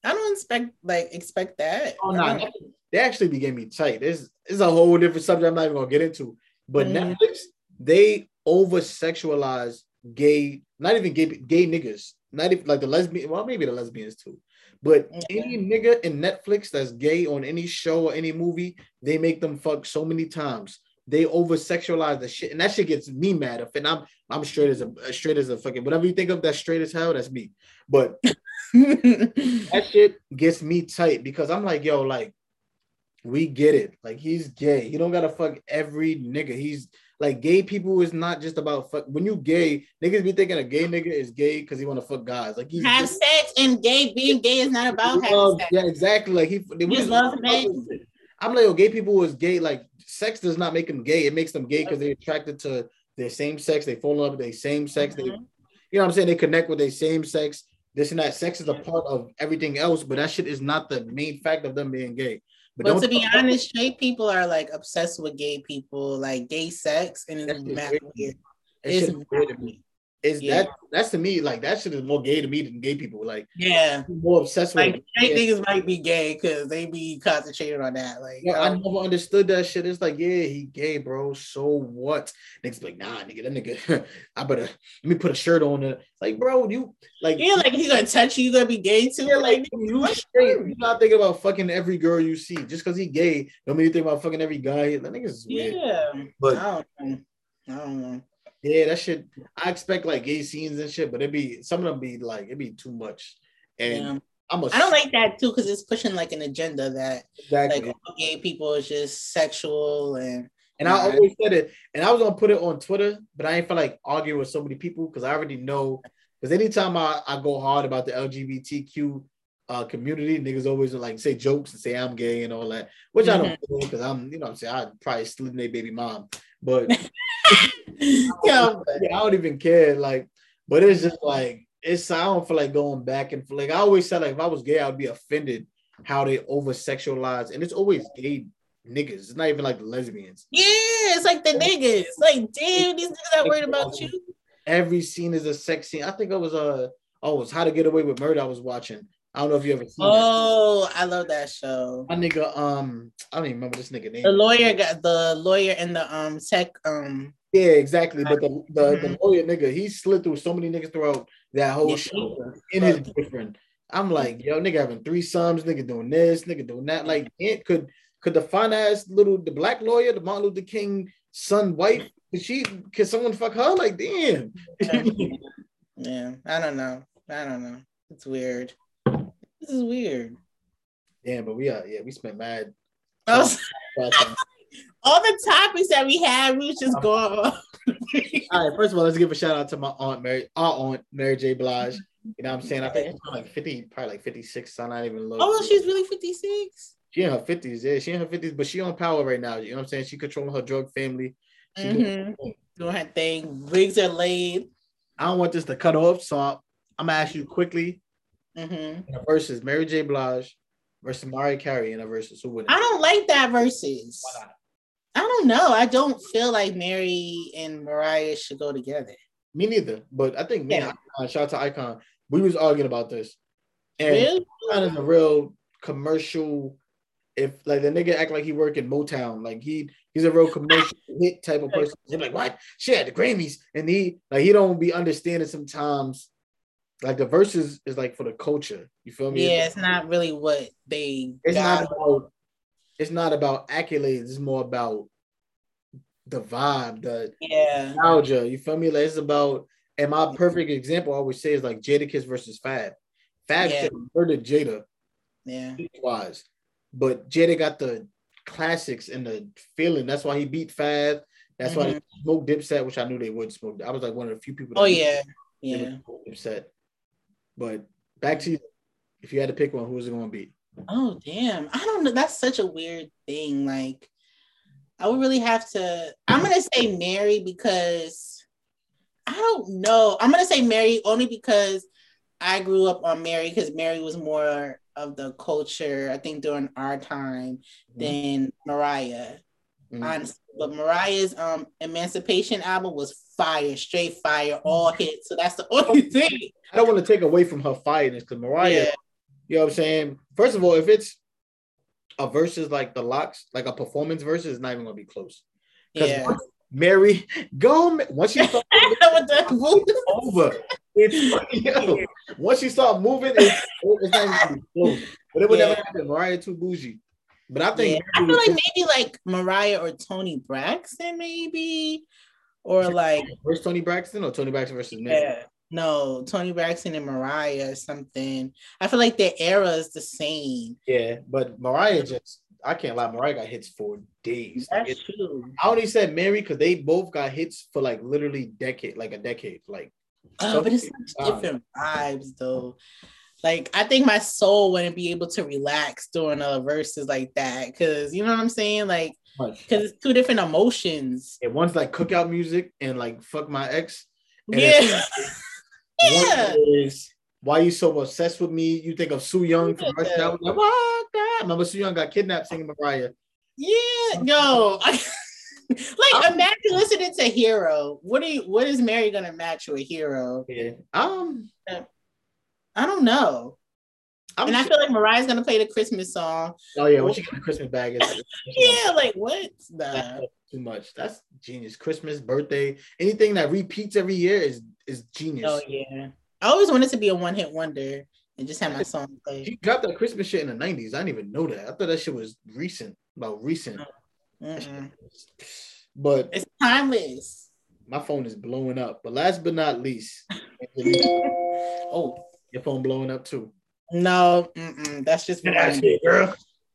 I don't expect like expect that. Oh no, don't- they actually be getting me tight. This is a whole different subject. I'm not even gonna get into. But Mhm. Netflix, they over sexualize gay, not even gay, gay niggas, not even like the lesbian. Well, maybe the lesbians too. But Yeah. any nigga in Netflix that's gay on any show or any movie, they make them fuck so many times. They over sexualize the shit, and that shit gets me mad. If and I'm I'm straight as a straight as a fucking whatever you think of that's straight as hell, that's me. But *laughs* that shit gets me tight because I'm like, yo, like, we get it. Like, he's gay. He don't gotta fuck every nigga. He's like, gay people is not just about fuck. When you gay, niggas be thinking a gay nigga is gay because he want to fuck guys. Like, he's have sex and gay being gay is not about having loves- sex. Yeah, exactly. Like he, they Just love men. I'm like, yo, gay people is gay. Like, sex does not make them gay. It makes them gay because they're attracted to their same sex. They fall in love with their same sex. They, mm-hmm. you know what I'm saying? They connect with their same sex. This and that. Sex is a part of everything else, but that shit is not the main fact of them being gay. But don't to be honest, straight people are like obsessed with gay people, like gay sex, and it's mad weird. It's is weird to me. Is Yeah. that that's to me like that shit is more gay to me than gay people. Like yeah. more obsessed with. Like straight Yeah. niggas might be gay because they be concentrated on that. Like, Yeah, I um, never understood that shit. It's like, yeah, he gay, bro. So what? Niggas be like, nah, nigga, that nigga, *laughs* I better let me put a shirt on it. Like, bro, you like, yeah, like he's gonna touch you, you gonna be gay too. yeah, like, like you straight. You're not thinking about fucking every girl you see just because he gay. Don't mean you think about fucking every guy. That niggas is weird. yeah. But I don't know. I don't know. Yeah, that shit. I expect like gay scenes and shit, but it'd be some of them be like it'd be too much. And Yeah. I'm a I don't like that too because it's pushing like an agenda that exactly. like all gay people is just sexual and And I always said it, and I was gonna put it on Twitter, but I ain't feel like arguing with so many people because I already know. Because anytime I, I go hard about the LGBTQ uh, community, niggas always like say jokes and say I'm gay and all that, which I don't because I'm, you know, what I'm saying I probably slid their baby mom, but *laughs* *laughs* Yo, yeah, I don't even care. Like, but it's just like it's. I don't feel like going back and like I always said, like if I was gay, I'd be offended how they over sexualize, and it's always gay niggas. It's not even like the lesbians. yeah, it's like the niggas. Like, damn, these niggas not worried about you. every scene is a sex scene. I think it was uh oh, it was How to Get Away with Murder. I was watching. I don't know if you ever seen Oh, I love that show. My nigga, um, I don't even remember this nigga name. The lawyer got the lawyer and the um tech um Yeah, exactly. But the the, the Mhm. lawyer nigga, he slid through so many niggas throughout that whole Yeah. show in his boyfriend. I'm like, yo, nigga having three sons, nigga doing this, nigga doing that. Like, it could could the fine ass little the black lawyer, the Martin Luther King son wife, could she could someone fuck her? Like, damn. *laughs* yeah, I don't know. I don't know. It's weird. This is weird. damn, but we are yeah, we spent mad. Oh. All the topics that we had, we was just going off. *laughs* All right, first of all, let's give a shout out to my aunt Mary, our aunt Mary J. Blige. You know what I'm saying? I think she's like 50, probably like 56, so not even low. oh, she's really 56. she in her 50s, yeah, she in her 50s, but she on power right now. You know what I'm saying? She controlling her drug family. She doing Mhm. her thing. Doing her thing. Wigs are laid. I don't want this to cut off, so I'm gonna ask you quickly hmm in the versus Mary J. Blige versus Mariah Carey in a versus. Who would I don't like that versus. Why not? I don't know. I don't feel like Mary and Mariah should go together. Me neither, but I think me Yeah. Icon, shout out to Icon, we was arguing about this. And Really? Icon is a real commercial. If like the nigga act like he work in Motown, like he he's a real commercial *laughs* hit type of person. He's like, what? She had the Grammys, and he like he don't be understanding sometimes. Like the verses is like for the culture. You feel me? Yeah, it's not really what they. It's not about. It's not about accolades. It's more about the vibe, the Yeah. nostalgia. You feel me? Like it's about. And my perfect example I always say is like Jadakiss versus Fab. Fab Yeah. murdered Jada Yeah. wise, but Jada got the classics and the feeling. That's why he beat Fab. That's why they mm-hmm. smoked Dipset, which I knew they would smoke. I was like one of the few people. that Oh yeah. Yeah. Dipset. But back to you. If you had to pick one, who was it going to be? Oh damn. I don't know. That's such a weird thing. Like I would really have to I'm gonna say Mary because I don't know. I'm gonna say Mary only because I grew up on Mary because Mary was more of the culture, I think, during our time than Mariah. Mhm. Honestly. But Mariah's um Emancipation album was fire, straight fire, all hits. So that's the *laughs* only thing. I don't want to take away from her fireness because Mariah, Yeah. You know what I'm saying? First of all, if it's a versus like the locks, like a performance versus, it's not even going to be close. Because Yeah. Mary, go, once she started *laughs* With the- over. It's yo, once she start moving, it's, it's not even close. But it would Yeah. never happen. Mariah too bougie. But I Yeah, think I feel like maybe like Mariah or Toni Braxton, maybe, or like versus Toni Braxton or Toni Braxton versus Mary. yeah, no, Toni Braxton and Mariah or something. I feel like their era is the same. Yeah, but Mariah just I can't lie, Mariah got hits for days. Like, That's it- true. I only said Mary because they both got hits for like literally decade, like a decade. Like Oh, but it's such different vibes though. Like I think my soul wouldn't be able to relax during a verses like that because you know what I'm saying, like because it's two different emotions. And one's like cookout music and like fuck my ex. And Yeah, *laughs* yeah. One is why you so obsessed with me? You think of Soo Yung from Rush. Hour? Like, what? God? Remember Soo Yung got kidnapped singing Mariah. Yeah, *laughs* no. *laughs* like imagine listening to Hero. What are you what is Mary gonna match with Hero? Yeah. Um. I don't know. I'm and I feel like Mariah's gonna play the Christmas song. oh yeah, when she got the Christmas bag, it's, it's *laughs* Yeah, like what? Nah. too much. That's genius. Christmas, birthday, anything that repeats every year is is genius. Oh yeah. I always wanted to be a one hit wonder and just have my song play. She dropped that Christmas shit in the nineties. I didn't even know that. I thought that shit was recent, about recent. Mm-mm. But It's timeless. my phone is blowing up. But last but not least, *laughs* Oh your phone blowing up too. No, mm-mm. that's just That's mine. it, girl.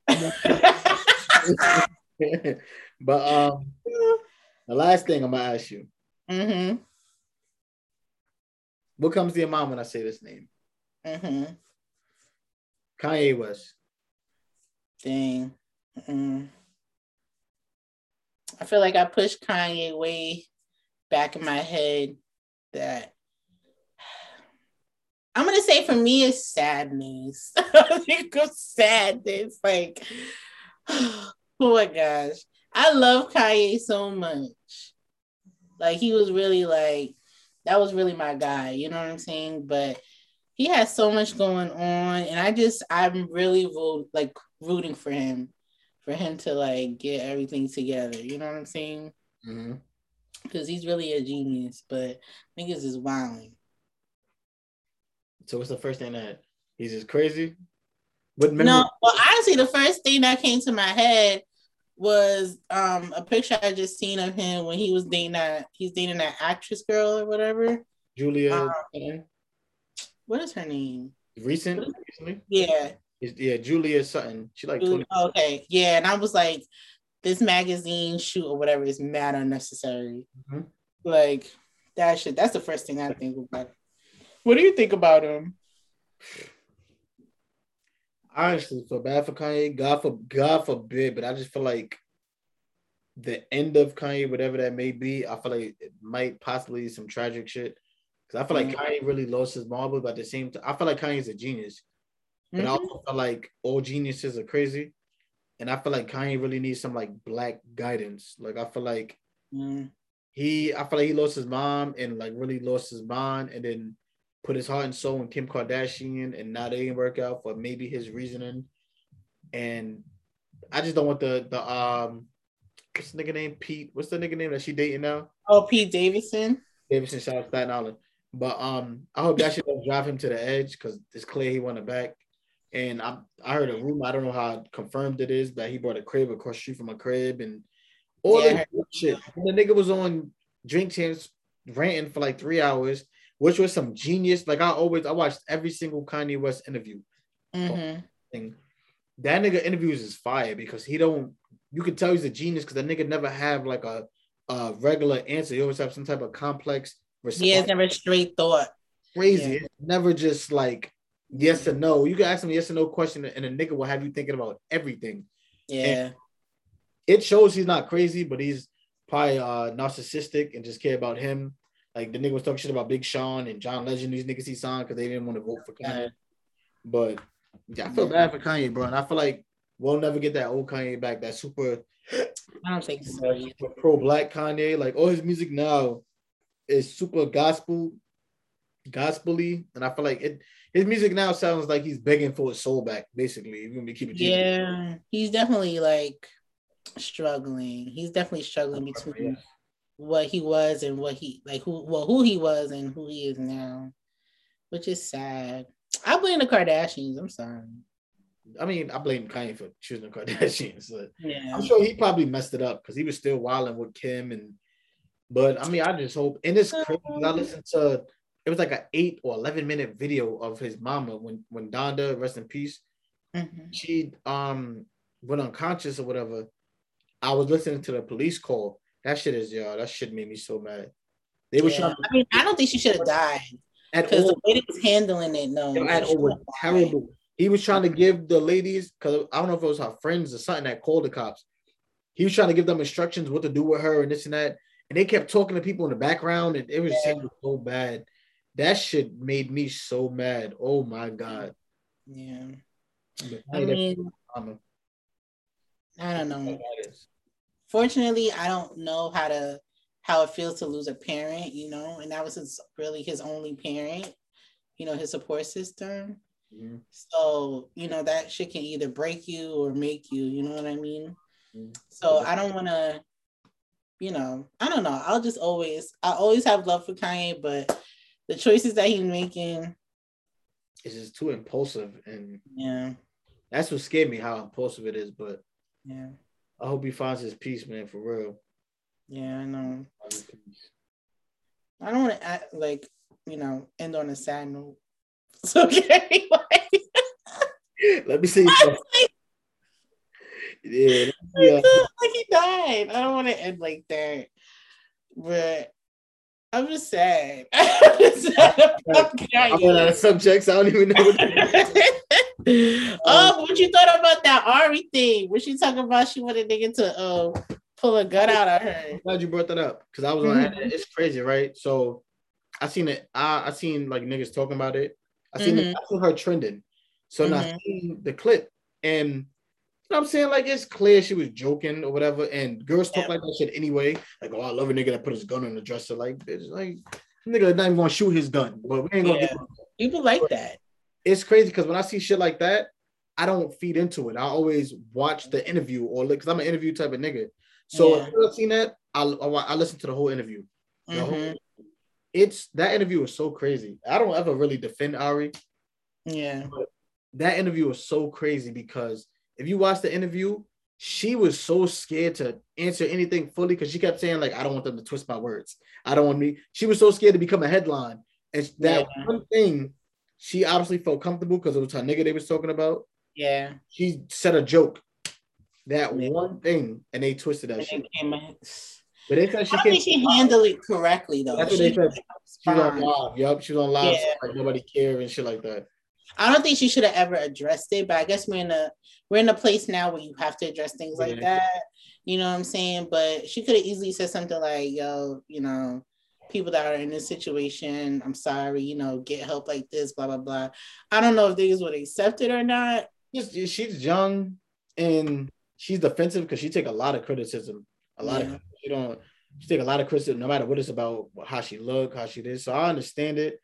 *laughs* but um, the last thing I'm gonna ask you: mm-hmm. What comes to your mind when I say this name? Mm-hmm. Kanye West. Dang. Mm. I feel like I pushed Kanye way back in my head that I'm gonna say for me it's sadness. *laughs* Sadness. Like, *sighs* oh my gosh. I love Kanye so much. Like he was really like that was really my guy, you know what I'm saying? But he has so much going on, and I just I'm really like rooting for him, for him to like get everything together. You know what I'm saying? Mm-hmm. Because he's really a genius, but niggas is wilding. So what's the first thing that he's just crazy? What No, well, honestly, the first thing that came to my head was um a picture I just seen of him when he was dating that he's dating that actress girl or whatever. Julia? Um. What is her name? recent, recently? Yeah. Yeah, Julia Sutton. She like 20. Okay. Yeah. And I was like, this magazine shoot or whatever is mad unnecessary. Mhm. Like that shit. That's the first thing I think about. What do you think about him? Honestly feel bad for Kanye. God for God forbid, but I just feel like the end of Kanye, whatever that may be, I feel like it might possibly be some tragic shit. Because I feel like Mhm. Kanye really lost his marble, but at the same time, I feel like Kanye's a genius. But I Mhm. also feel like all geniuses are crazy. And I feel like Kanye really needs some like black guidance. Like I feel like Mm. he I feel like he lost his mom and like really lost his mind and then put his heart and soul in Kim Kardashian and now they didn't work out for maybe his reasoning. and I just don't want the the um what's the nigga name Pete? What's the nigga name that she dating now? Oh, Pete Davidson. Davidson, shout out Staten Island. But um, I hope that shit don't drive him to the edge because it's clear he won it back. And I I heard a rumor, I don't know how confirmed it is, that he bought a crib across the street from a crib and all Yeah, that shit. And the nigga was on Drink Champs ranting for like three hours, which was some genius. Like I always I watched every single Kanye West interview. Mm-hmm. That nigga interviews is fire because he don't. You can tell he's a genius because that nigga never have like a, a regular answer. He always have some type of complex response. He has never straight thought. Crazy. yeah. Never just like yes or no. You can ask him a yes or no question, and a nigga will have you thinking about everything. Yeah. It shows he's not crazy, but he's probably uh narcissistic and just care about him. Like the nigga was talking shit about Big Sean and John Legend. These niggas he signed because they didn't want to vote for Kanye. But yeah, I feel bad for Kanye, bro. And I feel like we'll never get that old Kanye back. That super, I don't think so. super pro black Kanye. Like all his music now is super gospel, gospely. And I feel like it his music now sounds like he's begging for his soul back, basically. If you're gonna be keeping Yeah, he's definitely like struggling. He's definitely struggling between what he was and what he like who well who he was and who he is now, which is sad. I blame the Kardashians. I'm sorry. I mean, I blame Kanye for choosing the Kardashians. But Yeah. I'm sure he probably messed it up because he was still wilding with Kim and but I mean I just hope and it's crazy. I listened to it was like an eight or eleven minute video of his mama when when Donda, rest in peace, Mhm. she um went unconscious or whatever. I was listening to the police call. That shit is yo, that shit made me so mad. They were Yeah. trying I mean, I don't think she should have died at because the way they was handling it. No, at all was died. terrible. He was trying to give the ladies, because I don't know if it was her friends or something that called the cops. He was trying to give them instructions what to do with her and this and that. And they kept talking to people in the background, and it was Yeah. so bad. That shit made me so mad. Oh my god. Yeah, I mean. I don't know. Fortunately i don't know how to how it feels to lose a parent you know and that was his really his only parent you know his support system Mhm. so you know that shit can either break you or make you you know what i mean Mhm. so i don't want to you know i don't know i'll just always i always have love for kanye but the choices that he's making is just too impulsive, and yeah that's what scared me how impulsive it is. But yeah I hope he finds his peace, man, for real. yeah i know Find his peace. i don't want to act like you know end on a sad note so okay *laughs* Let me see. Yeah, *laughs* I uh, like he died. I don't want to end like that, but I'm just sad. *laughs* I'm just sad about I went out of subjects. I don't even know. What Kanye. *laughs* oh, what you thought about that Ari thing? When she talking about she wanted nigga to uh, pull a gun out of her. glad you brought that up because I was on. Mhm. It's crazy, right? So I seen it. I I seen like niggas talking about it. I seen it, I seen her trending. So now I seen the clip, and you know what I'm saying like it's clear she was joking or whatever. And girls talk Yeah. like that shit anyway. Like, oh, I love a nigga that put his gun on the dresser. Like, it's like nigga not even gonna shoot his gun, but we ain't gonna. Yeah. Get, People like that. It's crazy because when I see shit like that, I don't feed into it. I always watch the interview or because I'm an interview type of nigga. So Yeah. if I've seen that, I I listen to the whole interview. The whole- mm-hmm. it's that interview was so crazy. I don't ever really defend Ari. Yeah. That interview was so crazy because if you watch the interview, she was so scared to answer anything fully because she kept saying like, "I don't want them to twist my words. I don't want me." She was so scared to become a headline, and that Yeah. one thing, she obviously felt comfortable because it was her nigga they was talking about. Yeah. She said a joke, that Yeah. one thing, and they twisted that And shit. But they said she I think she handled it correctly though. That's what they She- said. She was on live. Yup, she was on live. Yeah. Like nobody cared and shit like that. I don't think she should have ever addressed it, but I guess we're in a we're in a place now where you have to address things like Yeah. that. You know what I'm saying? But she could have easily said something like, "Yo, you know, people that are in this situation, I'm sorry. You know, get help like this, blah blah blah." I don't know if these would accept it or not. She's young and she's defensive because she take a lot of criticism. A lot Yeah. of she don't she take a lot of criticism no matter what it's about, how she look, how she did. So I understand it.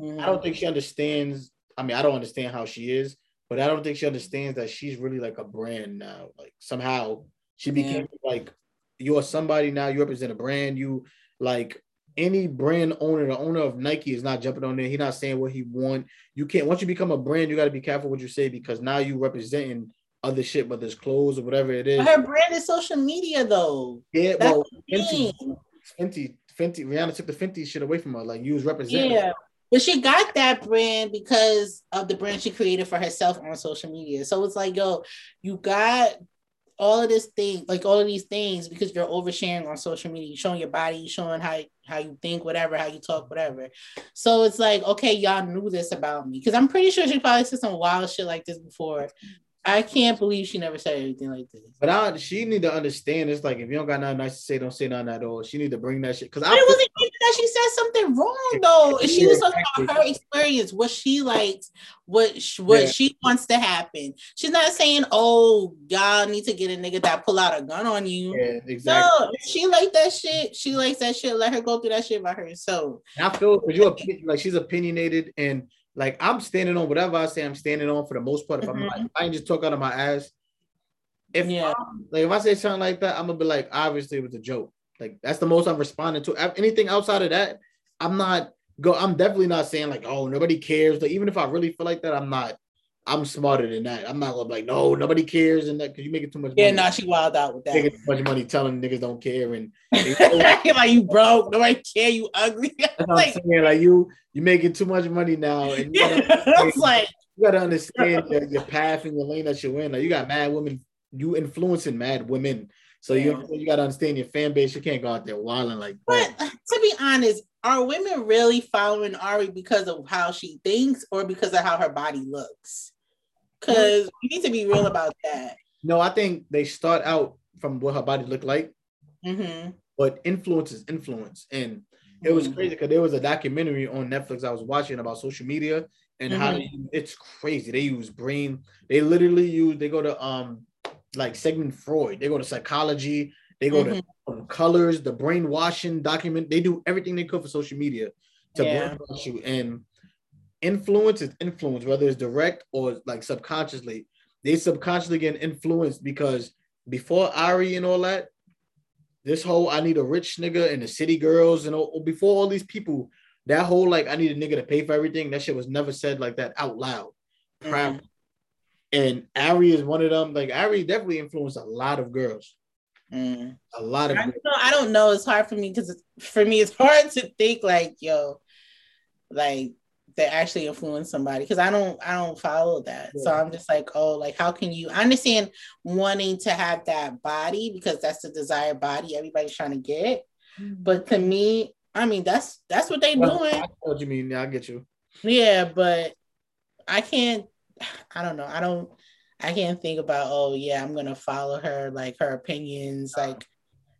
Mm-hmm. I don't think she understands. I mean, I don't understand how she is, but I don't think she understands that she's really like a brand now. Like somehow she became yeah. like you're somebody now. You represent a brand. You like any brand owner, the owner of Nike is not jumping on there. He's not saying what he want. You can't once you become a brand, you got to be careful what you say because now you representing other shit, but there's clothes or whatever it is. Her brand is social media though. Yeah, That's well, Fenty, Fenty, Fenty, Rihanna took the Fenty shit away from her. Like you was representing. Yeah. But she got that brand because of the brand she created for herself on social media. So it's like, yo, you got all of this thing, like all of these things, because you're oversharing on social media, you're showing your body, you're showing how how you think, whatever, how you talk, whatever. So it's like, okay, y'all knew this about me, because I'm pretty sure she probably said some wild shit like this before, I can't believe she never said anything like this. But I, she need to understand. It's like if you don't got nothing nice to say, don't say nothing at all. She need to bring that shit. Because I it wasn't even that she said something wrong though. She was talking about her experience, what she likes, what what yeah. she wants to happen. She's not saying, "Oh, y'all need to get a nigga that pull out a gun on you." Yeah, exactly. No, she like that shit. She likes that shit. Let her go through that shit by herself. And I feel because you're like she's opinionated and like I'm standing on whatever I say, I'm standing on for the most part. If mm-hmm. I'm like, I ain't just talk out of my ass. If yeah. like if I say something like that, I'm gonna be like, obviously it was a joke. Like that's the most I'm responding to. Anything outside of that, I'm not go. I'm definitely not saying like, oh, nobody cares. Like even if I really feel like that, I'm not. I'm smarter than that. I'm not gonna be like, no, nobody cares, and that because you make it too much. Yeah, nah, she wild out with that. Making too much money, telling niggas don't care, and *laughs* like you broke, nobody care, you ugly. *laughs* like, saying, like you, you making too much money now, and you gotta, *laughs* like you gotta understand your, your, path and your lane that you're in. Like you got mad women, you influencing mad women. So you you gotta understand your fan base. You can't go out there wilding like. But *sighs* to be honest, are women really following Ari because of how she thinks or because of how her body looks? Because we need to be real about that. No, I think they start out from what her body looked like. Mm-hmm. But influence is influence. And it was mm-hmm. crazy because there was a documentary on Netflix I was watching about social media and mm-hmm. how they, it's crazy. They use brain, they literally use, they go to um like Sigmund Freud, they go to psychology, they go to mm-hmm. um, colors, the brainwashing document, they do everything they could for social media to yeah. brainwash you. And influence is influence, whether it's direct or like subconsciously. They subconsciously get influenced because before Ari and all that, this whole I need a rich nigga and the city girls and all, before all these people, that whole like I need a nigga to pay for everything, that shit was never said like that out loud. Mm-hmm. And Ari is one of them. Like Ari definitely influenced a lot of girls. Mm. A lot of. I don't, know, I don't know. It's hard for me because for me it's hard to think like yo, like that actually influence somebody because I don't I don't follow that. Yeah. So I'm just like, oh, like how can you I understand wanting to have that body because that's the desired body everybody's trying to get. Mm-hmm. But to me, I mean that's that's what they well, doing. I what you mean. Yeah, I get you. Yeah, but I can't I don't know. I don't I can't think about, oh yeah, I'm gonna follow her, like her opinions, like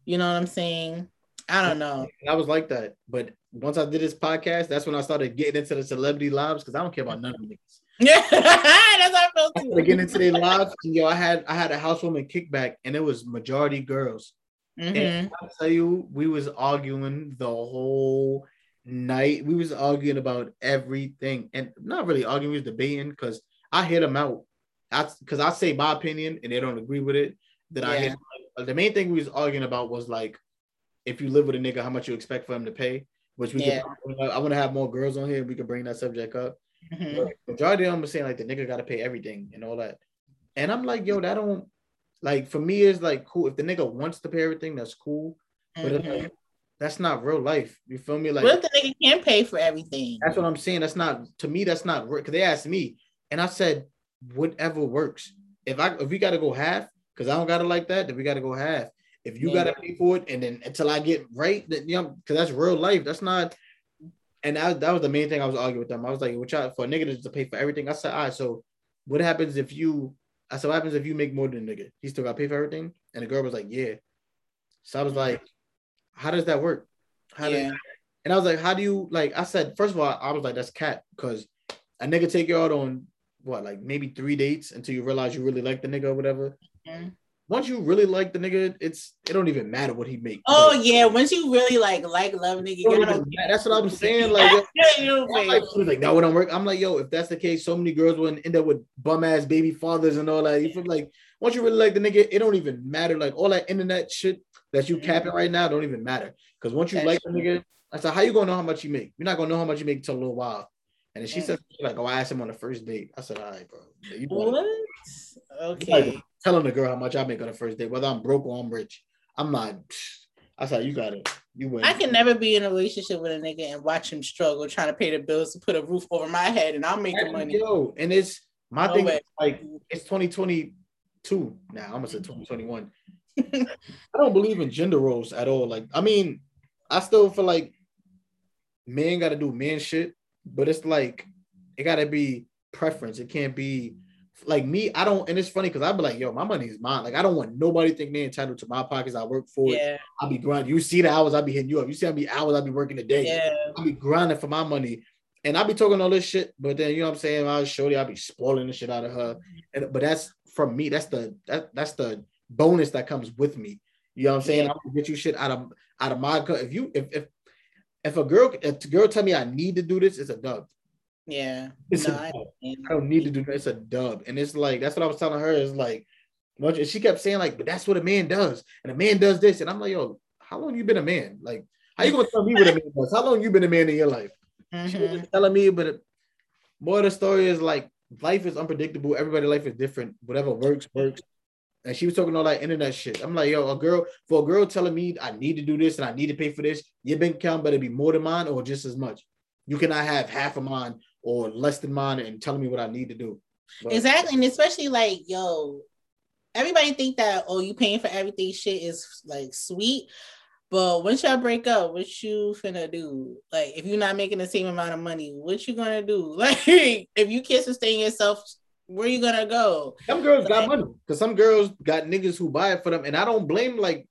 you know what I'm saying? I don't know. I was like that, but once I did this podcast, that's when I started getting into the celebrity lives because I don't care about none of them niggas. Yeah, *laughs* that's how I felt too. Getting into their lives, yo, I had I had a housewarming kickback, and it was majority girls. Mm-hmm. And I tell you, we was arguing the whole night. We was arguing about everything, and not really arguing, we was debating because I hit them out. I because I say my opinion and they don't agree with it. That yeah. I hit. The main thing we was arguing about was like, if you live with a nigga, how much you expect for him to pay which we yeah. Could, I want to have more girls on here. We could bring that subject up. Mm-hmm. majority of them are saying like the nigga got to pay everything and all that, and I'm like, yo, that don't like for me is like cool. If the nigga wants to pay everything, that's cool. But mm-hmm. like, that's not real life. You feel me? Like, what if the nigga can't pay for everything? That's what I'm saying. That's not to me. That's not work because they asked me, and I said whatever works. If I if we got to go half, because I don't got to like that, then we got to go half. If you yeah. gotta pay for it, and then until I get right, then you know, because that's real life. That's not. And that, that was the main thing I was arguing with them. I was like, "Which for a nigga to pay for everything?" I said, "All right, so what happens if you?" I said, "What happens if you make more than a nigga? He still got to pay for everything?" And the girl was like, "Yeah." So I was like, "How does that work?" How yeah. Does, and I was like, "How do you like?" I said, first of all, I was like, "That's cat," because a nigga take you out on what, like maybe three dates until you realize you really like the nigga or whatever. Mm-hmm once you really like the nigga, it's it don't even matter what he make. Oh yeah, once you really like like love nigga, you know, *laughs* that's what I'm saying. Like, yo, *laughs* like, like that wouldn't work. I'm like, yo, if that's the case, so many girls wouldn't end up with bum ass baby fathers and all that. You feel like once you really like the nigga, it don't even matter. Like all that internet shit that you capping right now don't even matter. Because once you that's like the nigga, I said, how you gonna know how much you make? You're not gonna know how much you make until a little while. And then she yeah. said, like, oh, I asked him on the first date. I said, all right, bro. You what? Okay. Telling the girl how much I make on the first date, whether I'm broke or I'm rich. I'm not. I said, you got it. You win. I can never be in a relationship with a nigga and watch him struggle trying to pay the bills to put a roof over my head and I'm making money. Yo, and it's my no thing. Like it's 2022 now. I'm gonna say 2021. *laughs* I don't believe in gender roles at all. Like, I mean, I still feel like men got to do man shit, but it's like it got to be preference. It can't be like me. I don't, and it's funny because I'd be like, yo, my money is mine. Like, I don't want nobody think they entitled to my pockets. I work for yeah. it. I'll be grinding. You see the hours I'll be hitting you up. You see how many hours I'll be working a day. Yeah. I'll be grinding for my money. And I'll be talking all this shit, but then you know what I'm saying? I'll show you, I'll be spoiling the shit out of her. And but that's from me. That's the that, that's the bonus that comes with me. You know what I'm saying? Yeah. I'm gonna get you shit out of out of my cut. if you if if if a girl if a girl tell me I need to do this, it's a dub. Yeah. It's no, I, I don't need to do that. It's a dub. And it's like that's what I was telling her. Is like much, and she kept saying, like, but that's what a man does. And a man does this. And I'm like, yo, how long you been a man? Like, how you gonna tell me what a man does? How long you been a man in your life? Mm-hmm. She was telling me, but it, more of the story is like life is unpredictable. Everybody's life is different. Whatever works, works. And she was talking all that internet shit. I'm like, yo, a girl, for a girl telling me I need to do this and I need to pay for this, your bank account better be more than mine or just as much. You cannot have half of mine or less than mine and telling me what I need to do. But, exactly. And especially like, yo, everybody think that, oh, you paying for everything shit is like sweet. But once y'all break up, what you finna do? Like, if you're not making the same amount of money, what you gonna do? *laughs* Like, if you can't sustain yourself where you gonna go? Some girls like, got money because some girls got niggas who buy it for them, and I don't blame like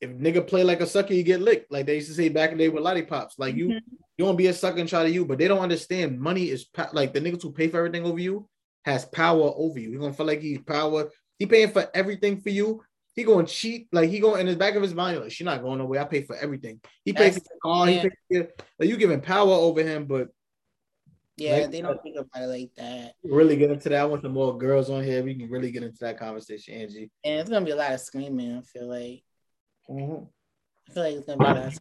if nigga play like a sucker, you get licked. Like they used to say back in the day with lollipops. Like you, mm-hmm. you to be a sucker and try to you, but they don't understand money is pa- like the niggas who pay for everything over you has power over you. He gonna feel like he's power. He paying for everything for you. He going to cheat. Like he going in the back of his mind. Like she's not going nowhere. I pay for everything. He pays for the car. Yeah. He pays for, like you giving power over him, but yeah, like, they don't think about it like that. Really get into that. I want some more girls on here. We can really get into that conversation, Angie. And it's gonna be a lot of screaming. I feel like. Mm-hmm. I feel like it's gonna be a lot. Of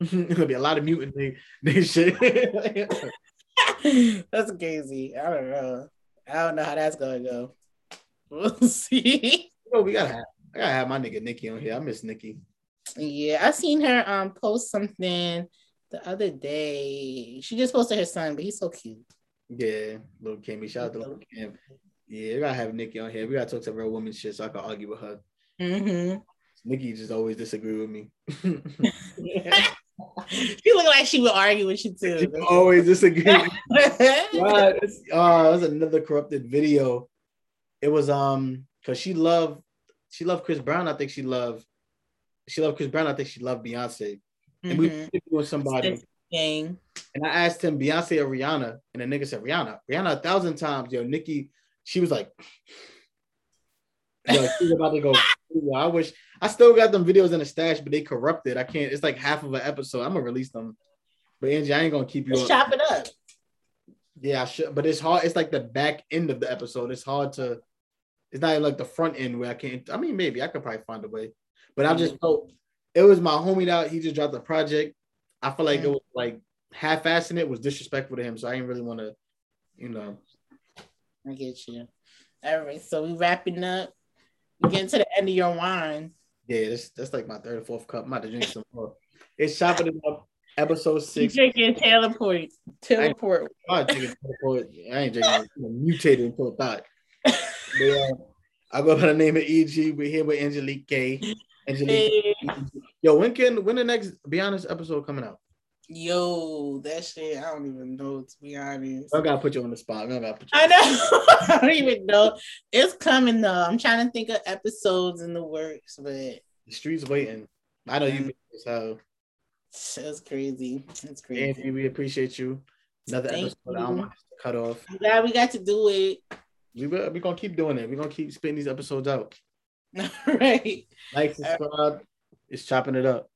*laughs* it's gonna be a lot of mutant they, they shit. *laughs* that's crazy. I don't know. I don't know how that's gonna go. We'll *laughs* see. Oh, we gotta have. I gotta have my nigga Nikki on here. I miss Nikki. Yeah, I seen her um post something the other day. She just posted her son, but he's so cute. Yeah, little Kimmy. Shout out to little Kim. Yeah, we gotta have Nikki on here. We gotta talk to real woman shit so I can argue with her. Mm-hmm. Nikki just always disagree with me. *laughs* she look like she would argue with you too. She always disagree. God, it's, *laughs* uh, was another corrupted video. It was um because she loved she loved Chris Brown. I think she loved she loved Chris Brown. I think she loved Beyonce and we mm-hmm. were with somebody. And I asked him Beyonce or Rihanna, and the nigga said Rihanna. Rihanna a thousand times. Yo, Nikki, she was like, yo, she's about to go. *laughs* I wish I still got them videos in the stash, but they corrupted. I can't. It's like half of an episode. I'm gonna release them. But Angie, I ain't gonna keep you. chop it up. Yeah, I should. But it's hard. It's like the back end of the episode. It's hard to. It's not even like the front end where I can't. I mean, maybe I could probably find a way. But I just mm-hmm. felt it was my homie out. He just dropped the project. I feel like mm. it was like half-assing it was disrespectful to him. So I didn't really want to, you know. I get you. All right, so we wrapping up. We getting to the end of your wine. Yeah, that's that's like my third or fourth cup. I'm about to drink some more. It's chopping it up. Episode six. You drinking teleport. Teleport. I ain't, drinking teleport. I ain't drinking mutated into a thought. But, uh, I go by the name of EG. We're here with Angelique K. Angelique. Hey. Yo, when can when the next Be Honest episode coming out? Yo, that shit, I don't even know to be honest. I gotta put you on the spot. I, gotta put you I know. *laughs* I don't even know. It's coming though. I'm trying to think of episodes in the works, but the streets waiting. I know you so it's crazy. It's crazy. Anthony, we appreciate you. Another Thank episode. You. I don't want to cut off. I'm glad we got to do it. We we're gonna keep doing it. We're gonna keep spitting these episodes out. *laughs* right. Like, subscribe. It's chopping it up.